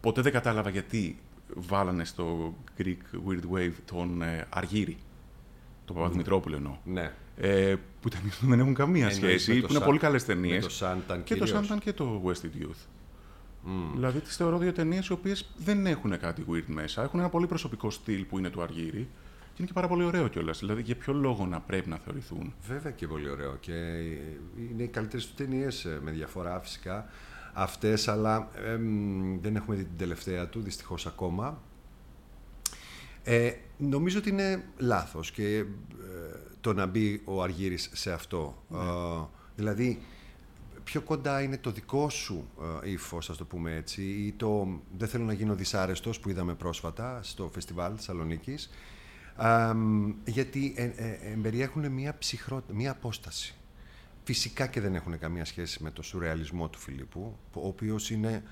ποτέ δεν κατάλαβα γιατί βάλανε στο Greek Weird Wave τον ε, Αργύρι. Τον Παπαδημητρόπουλο εννοώ. Ναι. Ε, που δεν έχουν καμία σχέση, που είναι πολύ καλές ταινίες. Το Santan και το Santan και το Wasted Youth. Mm. Δηλαδή, τις θεωρώ δύο ταινίες οι οποίες δεν έχουν κάτι weird μέσα. Έχουν ένα πολύ προσωπικό στυλ που είναι του Αργύρι είναι και πάρα πολύ ωραίο κιόλας. Δηλαδή, για ποιο λόγο να πρέπει να θεωρηθούν; Βέβαια και πολύ ωραίο. Και είναι οι καλύτερες του ταινίες ε, με διαφορά φυσικά αυτές, αλλά δεν έχουμε δει την τελευταία του δυστυχώς ακόμα. Ε, νομίζω ότι είναι λάθος και ε, το να μπει ο Αργύρης σε αυτό. Ναι. Ε, δηλαδή, πιο κοντά είναι το δικό σου ε, ύφος, ας το πούμε έτσι, ή το «Δεν θέλω να γίνω δυσάρεστος» που είδαμε πρόσφατα στο φεστιβάλ Θεσσαλονίκης γιατί ε, ε, περιέχουν μια ψυχρότητα, μια απόσταση. Φυσικά και δεν έχουν καμία σχέση με το σουρεαλισμό του Φιλίππου, ο οποίος είναι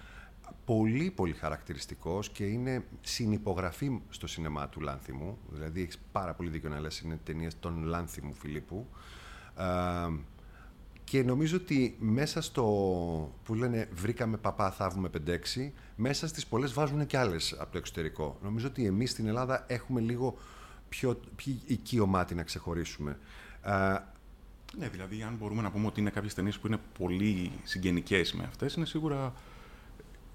πολύ πολύ χαρακτηριστικός και είναι συνυπογραφή στο σινεμά του Λάνθιμου, δηλαδή έχεις πάρα πολύ δίκιο να λες είναι ταινίες των Λάνθιμου Φιλίππου. και νομίζω ότι μέσα στο που λένε βρήκαμε παπά, θαύουμε 5-6, μέσα στις πολλές βάζουν και άλλες από το εξωτερικό. Νομίζω ότι εμείς στην Ελλάδα έχουμε λίγο πιο, πιο οικείο μάτι να ξεχωρίσουμε. Ναι, δηλαδή αν μπορούμε να πούμε ότι είναι κάποιες ταινίες που είναι πολύ συγγενικές με αυτές, είναι σίγουρα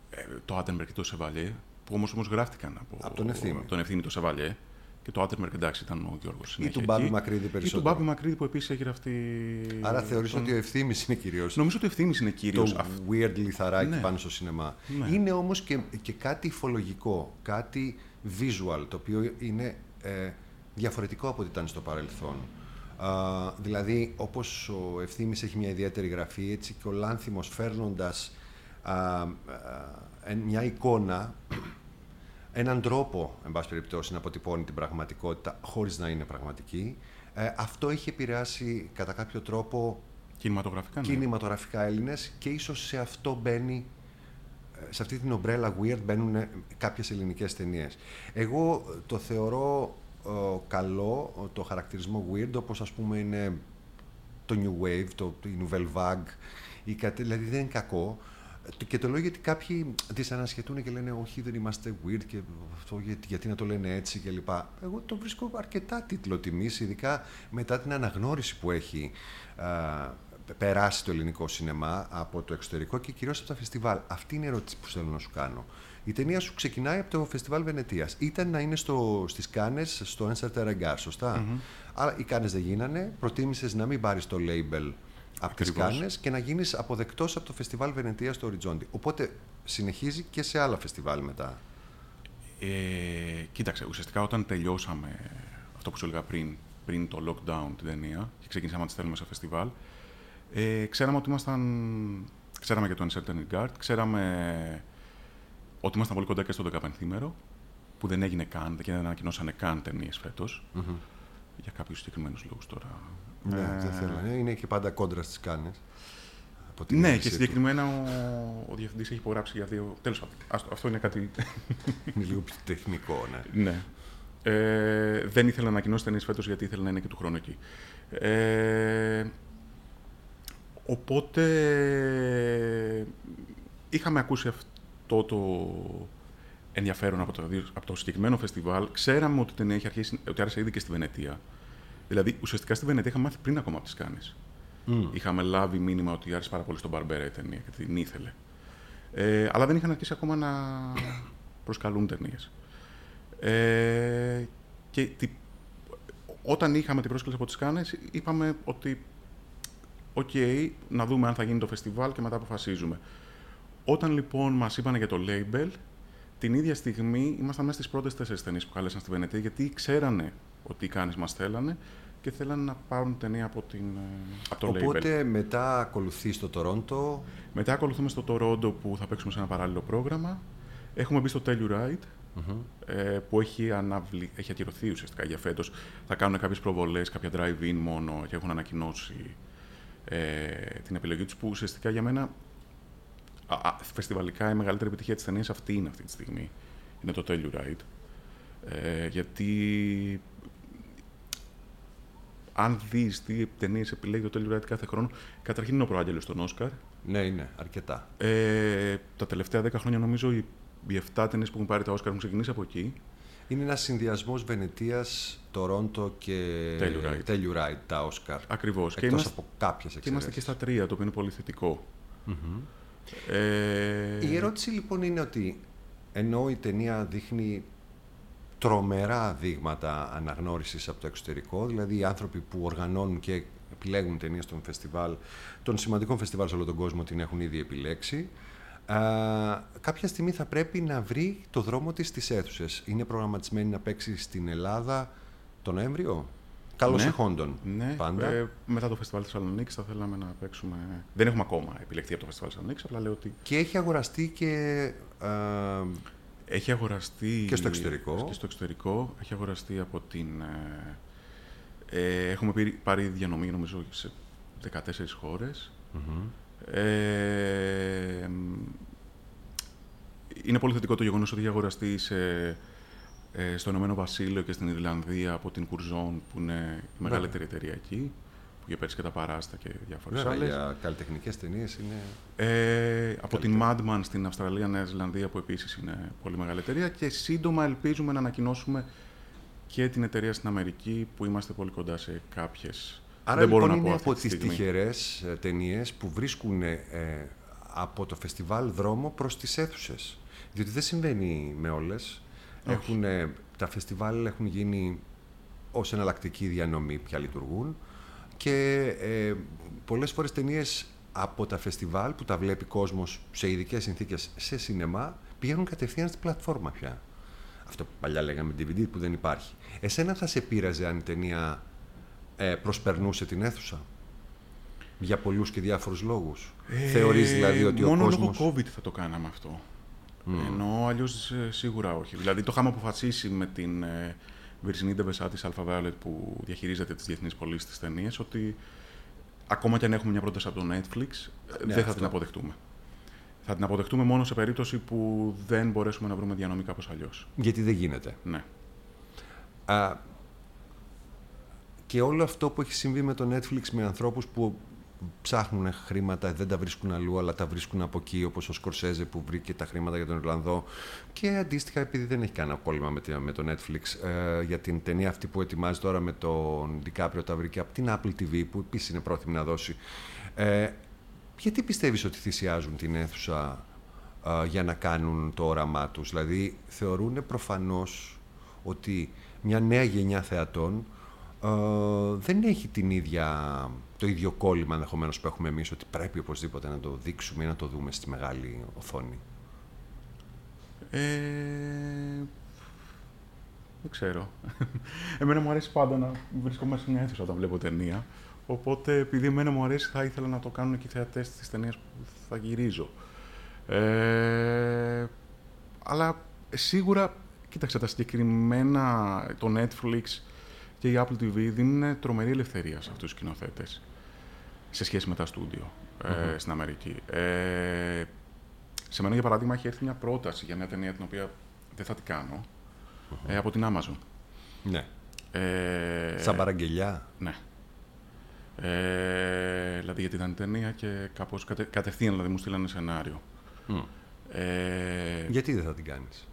ε, το Άτενμπεργκ και το Σεβαλιέ, που όμως, όμως γράφτηκαν από, από τον Ευθύμη. τον Ευθύμη το Σεβαλιέ. Και το Άτερμερκ εντάξει ήταν ο Γιώργος. Ή του Μπάμπη Μακρύδη περισσότερο. Ή του Μπάμπη Μακρύδη που επίσης έχει γραφτεί. Άρα θεωρείς τον... ότι ο ευθύνη είναι κυρίω. Νομίζω ότι ο ευθύνη είναι κυρίως. Το weird λιθαράκι ναι. πάνω στο σινεμά. Ναι. Είναι όμως και, και κάτι υφολογικό, κάτι visual, το οποίο είναι ε, διαφορετικό από ό,τι ήταν στο παρελθόν. Uh, δηλαδή, όπως ο ευθύνη έχει μια ιδιαίτερη γραφή, έτσι και ο Λάνθιμος φέρνοντας uh, uh, μια εικόνα έναν τρόπο, εν πάση περιπτώσει, να αποτυπώνει την πραγματικότητα χωρίς να είναι πραγματική. Ε, αυτό έχει επηρεάσει κατά κάποιο τρόπο κινηματογραφικά, ναι. κινηματογραφικά Έλληνες και ίσως σε αυτό μπαίνει ε, σε αυτή την ομπρέλα weird μπαίνουν κάποιες ελληνικές ταινίες. Εγώ το θεωρώ ε, καλό, το χαρακτηρισμό weird, όπως ας πούμε είναι το New Wave, το, η Nouvelle Vague, η, δηλαδή δεν είναι κακό, και το λέω γιατί κάποιοι δυσανασχετούν και λένε Όχι, δεν είμαστε weird και αυτό γιατί, γιατί να το λένε έτσι κλπ. Εγώ το βρίσκω αρκετά τίτλο τιμής, ειδικά μετά την αναγνώριση που έχει α, περάσει το ελληνικό σινεμά από το εξωτερικό και κυρίως από τα φεστιβάλ. Αυτή είναι η ερώτηση που θέλω να σου κάνω. Η ταινία σου ξεκινάει από το φεστιβάλ Βενετίας. Ήταν να είναι στο, στις Κάνες, στο Ένσαρ Τεραγκάρ, σωστά; Mm-hmm. Αλλά οι Κάνες δεν γίνανε. Προτίμησες να μην πάρεις το label από τις Κάνες και να γίνεις αποδεκτός από το φεστιβάλ Βενετίας στο Οριζόντι. Οπότε συνεχίζει και σε άλλα φεστιβάλ μετά. Ε, κοίταξε, ουσιαστικά όταν τελειώσαμε αυτό που σου έλεγα πριν, πριν το lockdown την ταινία και ξεκινήσαμε να τη στέλνουμε σε φεστιβάλ, ε, ξέραμε ότι ήμασταν. Ξέραμε για το Uncertain Guard, ξέραμε ότι ήμασταν πολύ κοντά και στο 15 μέρο, που δεν έγινε καν και δεν ανακοινώσανε καν ταινίες φέτος. Mm-hmm. Για κάποιους συγκεκριμένους λόγους τώρα ναι, ε... δεν θέλω. Ναι. Είναι και πάντα κόντρα στις κάνες. Ναι, και συγκεκριμένα ο, ο διευθυντής έχει υπογράψει για δύο. Τέλος πάντων. Αυτό είναι κάτι. είναι λίγο πιο τεχνικό, ναι. ναι. Ε, δεν ήθελα να ανακοινώσει ταινίες φέτος γιατί ήθελα να είναι και του χρόνου εκεί. Ε, οπότε είχαμε ακούσει αυτό το ενδιαφέρον από το, από το συγκεκριμένο φεστιβάλ. Ξέραμε ότι η ταινία έχει αρχίσει, ότι άρεσε ήδη και στη Βενετία. Δηλαδή, ουσιαστικά στη Βενετία είχαμε μάθει πριν ακόμα από τις Κάνε. Mm. Είχαμε λάβει μήνυμα ότι άρεσε πάρα πολύ στον Μπαρμπέρα η ταινία και την ήθελε. Ε, αλλά δεν είχαν αρχίσει ακόμα να προσκαλούν ταινίες. Ε, και τι, όταν είχαμε την πρόσκληση από τις Κάνε, είπαμε ότι OK, okay, να δούμε αν θα γίνει το φεστιβάλ και μετά αποφασίζουμε. Όταν λοιπόν μας είπαν για το label, την ίδια στιγμή ήμασταν μέσα στις πρώτες τέσσερις ταινίες που κάλεσαν στη Βενετία, γιατί ξέρανε ότι οι Κάνες μας θέλανε και θέλανε να πάρουν ταινία από, την, ε, από το Οπότε μετά ακολουθείς στο Τορόντο. Μετά ακολουθούμε στο Τορόντο που θα παίξουμε σε ένα παράλληλο πρόγραμμα. Έχουμε μπει στο Telluride, mm ε, που έχει, αναβλη... έχει ακυρωθεί ουσιαστικά για φέτος. Θα κάνουν κάποιες προβολές, κάποια drive-in μόνο και έχουν ανακοινώσει ε, την επιλογή τους που ουσιαστικά για μένα α, α, φεστιβαλικά η μεγαλύτερη επιτυχία της ταινίας αυτή είναι αυτή τη στιγμή. Είναι το Telluride. Ε, γιατί αν δεις τι ταινίες επιλέγει το Telluride κάθε χρόνο, καταρχήν είναι ο προάγγελος των Όσκαρ. Ναι, είναι αρκετά. Ε, τα τελευταία 10 χρόνια νομίζω οι, οι 7 ταινίες που έχουν πάρει τα Όσκαρ έχουν ξεκινήσει από εκεί. Είναι ένας συνδυασμός Βενετίας, Τορόντο και Telluride, τα Όσκαρ. Ακριβώς. Και είμαστε, από κάποιες Και είμαστε και στα τρία, το οποίο είναι πολύ θετικό. Mm-hmm. Ε... Η ερώτηση λοιπόν είναι ότι ενώ η ταινία δείχνει τρομερά δείγματα αναγνώρισης από το εξωτερικό, δηλαδή οι άνθρωποι που οργανώνουν και επιλέγουν ταινίες των φεστιβάλ, των σημαντικών φεστιβάλ σε όλο τον κόσμο την έχουν ήδη επιλέξει. Α, κάποια στιγμή θα πρέπει να βρει το δρόμο της στις αίθουσες. Είναι προγραμματισμένη να παίξει στην Ελλάδα τον Νοέμβριο; Καλώς ναι, εχόντων. Ναι, πάντα. Ε, μετά το φεστιβάλ Θεσσαλονίκης θα θέλαμε να παίξουμε. Δεν έχουμε ακόμα επιλεχθεί από το φεστιβάλ Θεσσαλονίκης, απλά λέω ότι. Και έχει αγοραστεί και. Έχει αγοραστεί... Και στο εξωτερικό. Και στο εξωτερικό. Έχει αγοραστεί από την... Ε, ε έχουμε πάρει διανομή, νομίζω, σε 14 χώρες. Ε, είναι πολύ θετικό το γεγονός ότι έχει αγοραστείς σε, ε, στο Ηνωμένο Βασίλειο και στην Ιρλανδία από την Κουρζόν, που είναι η μεγαλύτερη εταιρεία εκεί. που είχε πέρσι και τα παράστα και διάφορες Βέβαια, άλλες. για καλλιτεχνικές ταινίες είναι. Ε, από την Madman στην Αυστραλία, Νέα Ζηλανδία, που επίσης είναι πολύ μεγάλη εταιρεία. Και σύντομα ελπίζουμε να ανακοινώσουμε και την εταιρεία στην Αμερική, που είμαστε πολύ κοντά σε κάποιες. Άρα Δεν μπορώ λοιπόν να πω είναι αυτή από τη τις στιγμή. τυχερές ε, ταινίες που βρίσκουν ε, από το φεστιβάλ δρόμο προς τις αίθουσες. Διότι δεν συμβαίνει με όλες. Όχι. Έχουν, ε, τα φεστιβάλ έχουν γίνει ως εναλλακτική διανομή πια λειτουργούν και ε, πολλές φορές ταινίες από τα φεστιβάλ που τα βλέπει κόσμος σε ειδικές συνθήκες σε σινεμά πηγαίνουν κατευθείαν στην πλατφόρμα πια. Αυτό που παλιά λέγαμε DVD που δεν υπάρχει. Εσένα θα σε πείραζε αν η ταινία ε, προσπερνούσε την αίθουσα. Για πολλούς και διάφορους λόγους. Ε, Θεωρείς δηλαδή ότι ο μόνο κόσμος... λόγω COVID θα το κάναμε αυτό. Ενώ αλλιώς σίγουρα όχι. Δηλαδή το είχαμε αποφασίσει με την ε, Virginie de Besat της Alpha Violet που διαχειρίζεται τις διεθνείς πωλήσεις της ταινίας ότι ακόμα και αν έχουμε μια πρόταση από το Netflix ε, Ναι, δεν θα αυτό. την αποδεχτούμε. Θα την αποδεχτούμε μόνο σε περίπτωση που δεν μπορέσουμε να βρούμε διανομή κάπως αλλιώς. Γιατί δεν γίνεται. Ναι. Α, και όλο αυτό που έχει συμβεί με το Netflix με ανθρώπους που ψάχνουν χρήματα, δεν τα βρίσκουν αλλού, αλλά τα βρίσκουν από εκεί, όπως ο Σκορσέζε που βρήκε τα χρήματα για τον Ιρλανδό. Και αντίστοιχα, επειδή δεν έχει κανένα κόλλημα με, τη- με το Netflix, ε, για την ταινία αυτή που ετοιμάζει τώρα με τον Ντικάπριο, τα βρήκε από την Apple TV, που επίσης είναι πρόθυμη να δώσει. Ε, γιατί πιστεύεις ότι θυσιάζουν την αίθουσα α, για να κάνουν το όραμά τους; Δηλαδή θεωρούν προφανώς ότι μια νέα γενιά θεατών α, δεν έχει την ίδια, το ίδιο κόλλημα ενδεχομένως που έχουμε εμείς ότι πρέπει οπωσδήποτε να το δείξουμε ή να το δούμε στη μεγάλη οθόνη. Ε, δεν ξέρω. Εμένα μου αρέσει πάντα να βρίσκομαι σε μια αίθουσα όταν βλέπω ταινία. Οπότε, επειδή εμένα μου αρέσει, θα ήθελα να το κάνουν και οι θεατές της ταινίας που θα γυρίζω. Ε, αλλά σίγουρα, κοίταξε, τα συγκεκριμένα, το Netflix και η Apple TV δίνουν τρομερή ελευθερία σε αυτούς τους σκηνοθέτες σε σχέση με τα στούντιο ε, στην Αμερική. Ε, σε μένα, για παράδειγμα, έχει έρθει μια πρόταση για μια ταινία την οποία δεν θα την κάνω ε, από την Amazon. Ναι. Ε, Σαν παραγγελιά. Ναι. Ε, δηλαδή γιατί ήταν ταινία και κάπως κατε, κατευθείαν δηλαδή, μου στείλανε σενάριο. Μμ. Ε, Γιατί δεν θα την κάνεις;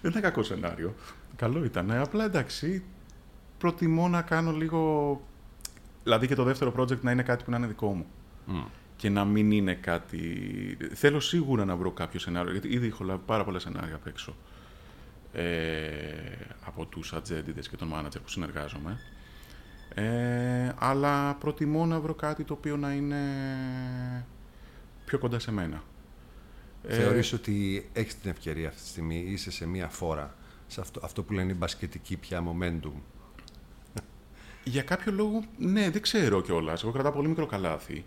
Δεν ήταν κακό σενάριο. Καλό ήταν. Απλά εντάξει, προτιμώ να κάνω λίγο... Δηλαδή και το δεύτερο project να είναι κάτι που να είναι δικό μου. Μμ. Και να μην είναι κάτι... Θέλω σίγουρα να βρω κάποιο σενάριο, γιατί ήδη έχω λάβει πάρα πολλά σενάρια απ' έξω. Ε, από τους ατζέντιδες και τον μάνατζερ που συνεργάζομαι. Ε, αλλά προτιμώ να βρω κάτι το οποίο να είναι πιο κοντά σε μένα. Ε, Θεωρείς ότι έχεις την ευκαιρία αυτή τη στιγμή, είσαι σε μία φόρα, σε αυτό, αυτό που λένε οι μπασκετικοί πια momentum; Για κάποιο λόγο, ναι, δεν ξέρω κιόλας. Εγώ κρατάω πολύ μικρό καλάθι.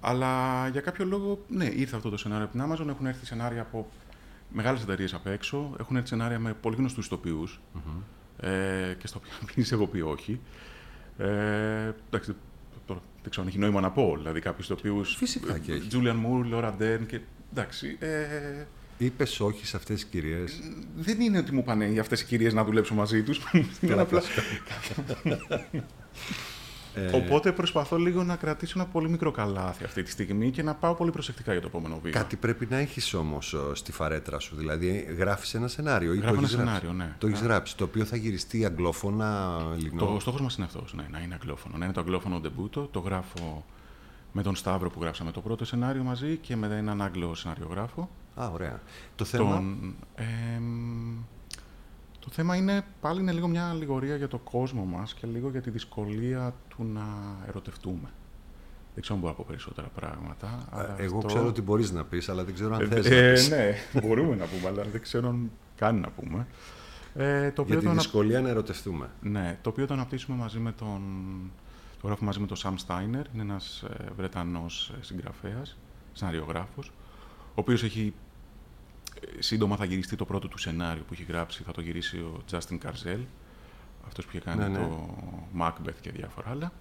Αλλά για κάποιο λόγο, ναι, ήρθε αυτό το σενάριο από την Amazon. Έχουν έρθει σενάρια από μεγάλες εταιρείες απ' έξω. Έχουν έρθει σενάρια με πολύ γνωστούς ηθοποιού. Ε, και στο οποίο πει εγώ πει όχι. Ε, εντάξει, τώρα δεν ξέρω αν έχει νόημα να πω. Δηλαδή, κάποιους ηθοποιού. Φυσικά και έχει. Τζούλιαν Μουρ, Λόρα Ντέρν και. Εντάξει. Ε, Είπες όχι σε αυτές τις κυρίες. δεν είναι ότι μου πάνε για αυτές οι κυρίες να δουλέψω μαζί τους. είναι απλά. Ε, Οπότε προσπαθώ λίγο να κρατήσω ένα πολύ μικρό καλάθι αυτή τη στιγμή και να πάω πολύ προσεκτικά για το επόμενο βήμα. Κάτι πρέπει να έχεις όμως ε, στη φαρέτρα σου. Δηλαδή γράφεις ένα σενάριο. ή το Γράφω ένα έχεις γράψει; σενάριο, ναι. Το έχεις Α. γράψει. Το οποίο θα γυριστεί αγγλόφωνα, ελληνό. Το στόχος μας είναι αυτός, ναι, να είναι αγγλόφωνο. Να είναι το αγγλόφωνο ντεμπούτο. Το γράφω με τον Σταύρο που γράψαμε το πρώτο σενάριο μαζί και με έναν Άγγλο σενάριογράφο. Α, ωραία. Το θέμα... Τον, εμ, το θέμα είναι πάλι είναι λίγο μια αλληγορία για το κόσμο μας και λίγο για τη δυσκολία του να ερωτευτούμε. Δεν ξέρω αν μπορώ να πω περισσότερα πράγματα. Ε, αλλά Εγώ αυτό- ξέρω ότι μπορείς να πεις, αλλά δεν ξέρω αν Ε, θες ε, να πεις. ναι, μπορούμε να πούμε, αλλά δεν ξέρω αν καν να πούμε. Ε, το, οποίο Για τη το, ανα- δυσκολία να ερωτευτούμε. ναι, το οποίο το αναπτύσσουμε μαζί με τον... Το γράφουμε μαζί με τον Sam Steiner, είναι ένας ε, Βρετανός ε, συγγραφέας, σεναριογράφος, ο οποίος έχει... ε, Σύντομα θα γυριστεί το πρώτο του σενάριο που έχει γράψει, θα το γυρίσει ο Justin Καρζέλ, αυτός που είχε κάνει Ναι, ναι. το Macbeth και διάφορα άλλα.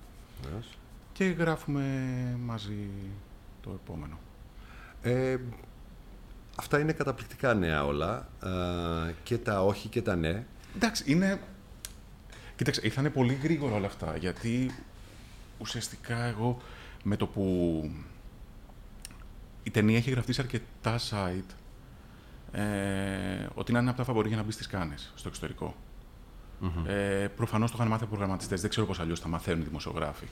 Βεβαίως. Και γράφουμε μαζί το επόμενο. Ε, αυτά είναι καταπληκτικά νέα όλα. Ε, και τα όχι και τα ναι. Εντάξει, είναι. Κοίταξε, ήρθαν πολύ γρήγορα όλα αυτά, γιατί ουσιαστικά εγώ με το που η ταινία έχει γραφτεί σε αρκετά site, ε, ότι είναι ένα από τα φαβορή για να μπεις στις κάνες στο εξωτερικό. Mm-hmm. Ε, Προφανώς το είχαν μάθει προγραμματιστές. Δεν ξέρω πώς αλλιώς θα μαθαίνουν οι δημοσιογράφοι.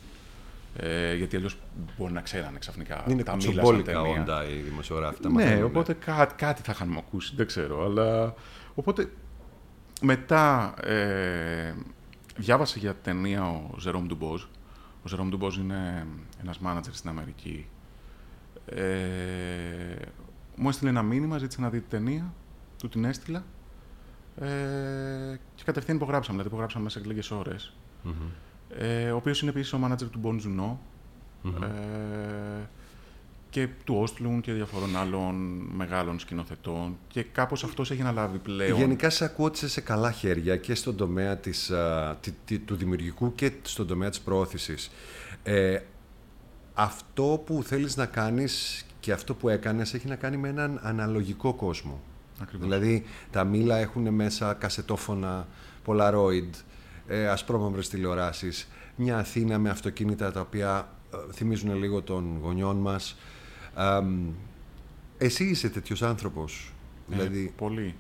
Ε, γιατί αλλιώς μπορεί να ξέρανε ξαφνικά. Είναι τα κουτσομπόλικα όντα οι δημοσιογράφοι. Τα ναι, μαθαίνουν, οπότε κάτι, κάτι θα είχαν ακούσει, δεν ξέρω. Αλλά... Οπότε μετά ε, διάβασε για ταινία ο Ζερόμ Ντουμπόζ. Ο Ζερόμ Ντουμπόζ είναι ένας μάνατζερ στην Αμερική. Ε, μου έστειλε ένα μήνυμα, ζήτησε να δει την ταινία, του την έστειλα ε, και κατευθείαν υπογράψαμε, δηλαδή υπογράψαμε μέσα σε λίγες ώρες. Ε, ο οποίος είναι επίσης ο μάνατζερ του Bon Juno, ε, και του Όστλουν και διαφορών άλλων μεγάλων σκηνοθετών και κάπως αυτός έχει αναλάβει πλέον. Γενικά σε ακούω ότι είσαι σε καλά χέρια και στον τομέα της, α, τη- τη- του δημιουργικού και στον τομέα της προώθησης. Ε, αυτό που θέλεις να κάνεις και αυτό που έκανες έχει να κάνει με έναν αναλογικό κόσμο. Ακριβώς. Δηλαδή τα μήλα έχουν μέσα κασετόφωνα, Polaroid, ε, ασπρόμαυρες τηλεοράσεις, μια Αθήνα με αυτοκίνητα τα οποία ε, θυμίζουν λίγο των γονιών μας. Ε, μ, εσύ είσαι τέτοιος άνθρωπος. Ε, Δηλαδή, πολύ.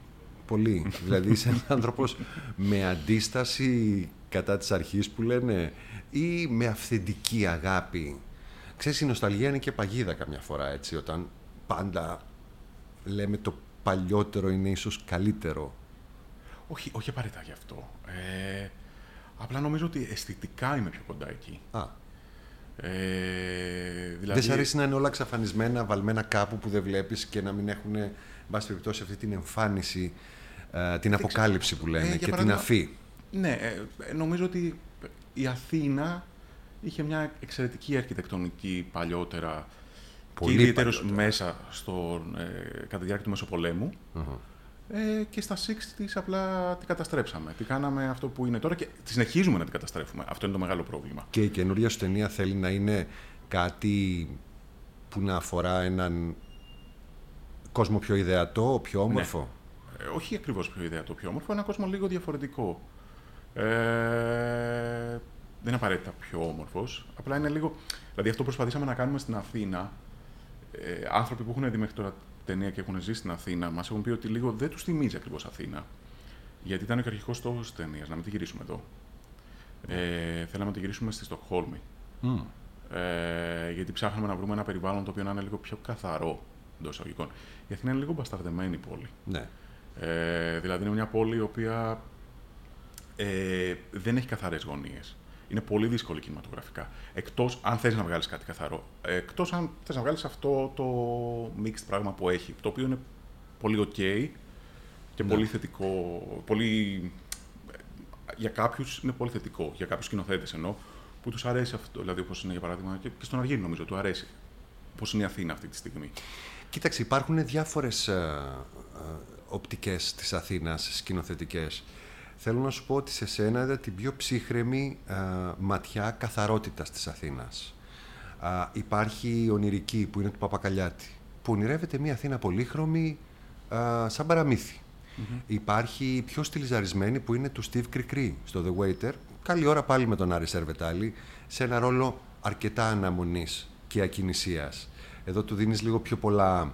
πολύ. δηλαδή είσαι ένας άνθρωπος με αντίσταση κατά της αρχής που λένε ή με αυθεντική αγάπη. Ξέρεις, η νοσταλγία είναι και παγίδα καμιά φορά, έτσι, όταν πάντα λέμε το παλιότερο είναι ίσως καλύτερο. Όχι, όχι απαραίτητα γι' αυτό. Ε, απλά νομίζω ότι αισθητικά είμαι πιο κοντά εκεί. Α, Ε, δηλαδή, Δεν σ' αρέσει να είναι όλα εξαφανισμένα, βαλμένα κάπου που δεν βλέπεις και να μην έχουν, εν πάση περιπτώσει, αυτή την εμφάνιση, ε, την αποκάλυψη που λένε Ε, για και την παράδειγμα, αφή. Ναι, ε, νομίζω ότι η Αθήνα είχε μια εξαιρετική αρχιτεκτονική παλιότερα Πολύ και ιδιαίτερως παλιότερα. μέσα στο, ε, κατά τη διάρκεια του Μεσοπολέμου. Ε, και στα 60 απλά την καταστρέψαμε. Τι κάναμε αυτό που είναι τώρα και τη συνεχίζουμε να την καταστρέφουμε. Αυτό είναι το μεγάλο πρόβλημα. Και η καινούργια σου ταινία θέλει να είναι κάτι που να αφορά έναν κόσμο πιο ιδεατό, πιο όμορφο; Ε, όχι ακριβώς πιο ιδέα το πιο όμορφο, ένα κόσμο λίγο διαφορετικό. Ε, δεν είναι απαραίτητα πιο όμορφος, απλά είναι λίγο... Δηλαδή αυτό που προσπαθήσαμε να κάνουμε στην Αθήνα, ε, άνθρωποι που έχουν δει μέχρι τώρα ταινία και έχουν ζήσει στην Αθήνα, μας έχουν πει ότι λίγο δεν τους θυμίζει ακριβώς Αθήνα. Γιατί ήταν και ο αρχικός στόχος της ταινίας, να μην τη γυρίσουμε εδώ. Ε, θέλαμε να τη γυρίσουμε στη Στοκχόλμη. Μμ. Ε, γιατί ψάχναμε να βρούμε ένα περιβάλλον το οποίο να είναι λίγο πιο καθαρό εντός εισαγωγικών. Η Αθήνα είναι λίγο μπασταρδεμένη πόλη. Ναι. Ε, δηλαδή είναι μια πόλη η οποία ε, δεν έχει καθαρές γωνίες. Είναι πολύ δύσκολη κινηματογραφικά. Εκτός αν θες να βγάλεις κάτι καθαρό. Εκτός αν θες να βγάλεις αυτό το mixed πράγμα που έχει. Το οποίο είναι πολύ ok και πολύ θετικό. Πολύ, για κάποιους είναι πολύ θετικό. Για κάποιους σκηνοθέτες εννοώ. Που τους αρέσει αυτό. Δηλαδή, όπως είναι για παράδειγμα και, και στον Αργύρι νομίζω του αρέσει. Πώ είναι η Αθήνα αυτή τη στιγμή. Κοίταξε, υπάρχουν διάφορες ε, ε, οπτικές της Αθήνας, σκηνοθετικές. Θέλω να σου πω ότι σε σένα είδα την πιο ψύχρεμη ε, ματιά καθαρότητας της Αθήνας. Α, υπάρχει η ονειρική που είναι του Παπακαλιάτη, που ονειρεύεται μια Αθήνα πολύχρωμη α, σαν παραμυθι Υπάρχει η πιο στυλιζαρισμένη που είναι του Steve Κρικρή στο The Waiter. Καλή ώρα πάλι με τον Άρη Σερβετάλη, σε ένα ρόλο αρκετά αναμονής και ακινησίας. Εδώ του δίνεις λίγο πιο πολλά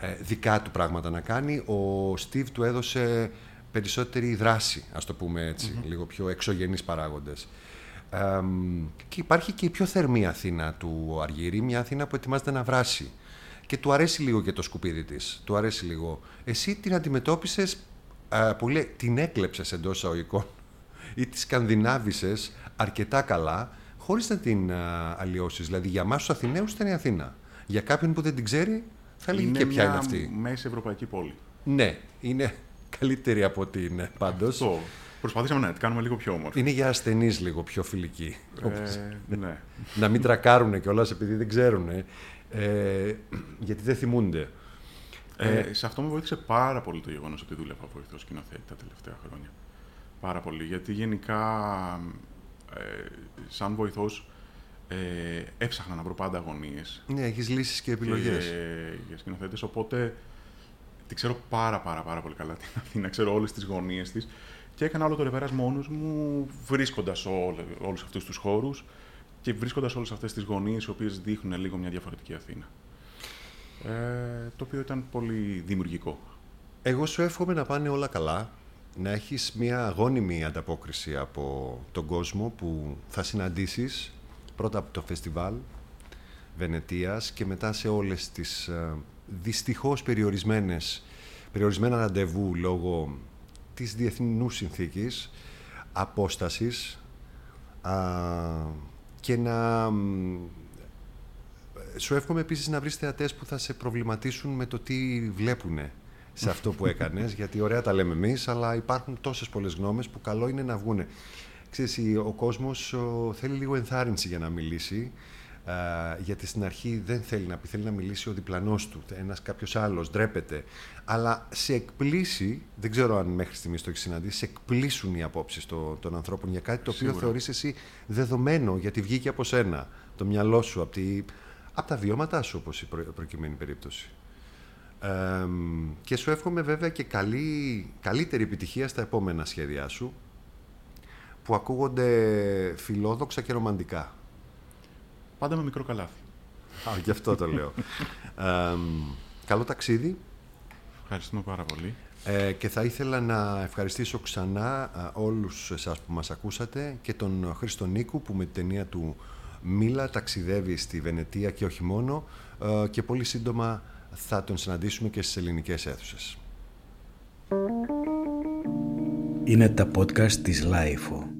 ε, δικά του πράγματα να κάνει. Ο Steve του έδωσε περισσότερη δράση, ας το πούμε έτσι, λίγο πιο εξωγενείς παράγοντες. Εμ, και υπάρχει και η πιο θερμή Αθήνα του Αργύρη, μια Αθήνα που ετοιμάζεται να βράσει. Και του αρέσει λίγο και το σκουπίδι της. Του αρέσει λίγο. Εσύ την αντιμετώπισες, α, πολύ, την έκλεψες εντός εισαγωγικών ή τη σκανδινάβησες αρκετά καλά, χωρίς να την α, αλλοιώσεις. Δηλαδή για εμάς τους Αθηναίους ήταν η Αθήνα. Για κάποιον που δεν την ξέρει, θα λέγει και ποια μια είναι αυτή. μέση ευρωπαϊκή πόλη. Ναι, είναι καλύτερη από ότι είναι πάντως. Αυτό. Προσπαθήσαμε να την κάνουμε λίγο πιο όμορφη. Είναι για ασθενείς λίγο πιο φιλική. Ε, ναι. να μην τρακάρουν κιόλας επειδή δεν ξέρουν. Ε, γιατί δεν θυμούνται. Ε, σε αυτό με βοήθησε πάρα πολύ το γεγονός ότι δούλευα βοηθό σκηνοθέτη τα τελευταία χρόνια. Πάρα πολύ. Γιατί γενικά, ε, σαν βοηθός, ε, έψαχνα να βρω πάντα αγωνίες Ναι, έχεις λύσεις και επιλογές. για σκηνοθέτες. Οπότε τη ξέρω πάρα πάρα πάρα πολύ καλά την Αθήνα. Ξέρω όλες τις γωνίες της Και έκανα όλο το ρεπεράζ μόνος μου, βρίσκοντας όλους αυτούς τους χώρους και βρίσκοντας όλες αυτές τις γωνίες οι οποίες δείχνουν λίγο μια διαφορετική Αθήνα. Ε, το οποίο ήταν πολύ δημιουργικό. Εγώ σου εύχομαι να πάνε όλα καλά, να έχεις μια αγώνιμη ανταπόκριση από τον κόσμο που θα συναντήσεις πρώτα από το φεστιβάλ Βενετίας και μετά σε όλες τις ε, δυστυχώς περιορισμένες, περιορισμένα ραντεβού λόγω της διεθνούς συνθήκης, απόστασης και να... Σου εύχομαι επίσης να βρεις θεατές που θα σε προβληματίσουν με το τι βλέπουν σε αυτό που έκανες, γιατί ωραία τα λέμε εμείς, αλλά υπάρχουν τόσες πολλές γνώμες που καλό είναι να βγουν. Ξέρεις, ο κόσμος θέλει λίγο ενθάρρυνση για να μιλήσει γιατί στην αρχή δεν θέλει να πει, θέλει να μιλήσει ο διπλανός του, ένας κάποιος άλλος, ντρέπεται. Αλλά σε εκπλήσει, δεν ξέρω αν μέχρι στιγμής το έχεις συναντήσει, σε εκπλήσουν οι απόψεις των, των ανθρώπων για κάτι το οποίο Σίγουρα. θεωρείς εσύ δεδομένο, γιατί βγήκε από σένα, το μυαλό σου, από, τη, από τα βιώματά σου, όπως η προ, προκειμένη περίπτωση. Ε, και σου εύχομαι βέβαια και καλή, καλύτερη επιτυχία στα επόμενα σχέδιά σου, που ακούγονται φιλόδοξα και ρομαντικά. Πάντα με μικρό καλάθι. Α, γι' αυτό το λέω. ε, καλό ταξίδι. Ευχαριστούμε πάρα πολύ. Ε, και θα ήθελα να ευχαριστήσω ξανά όλους εσάς που μας ακούσατε και τον Χρήστο Νίκου που με την ταινία του Μήλα ταξιδεύει στη Βενετία και όχι μόνο ε, και πολύ σύντομα θα τον συναντήσουμε και στις ελληνικές αίθουσες. Είναι τα podcast της LiFO.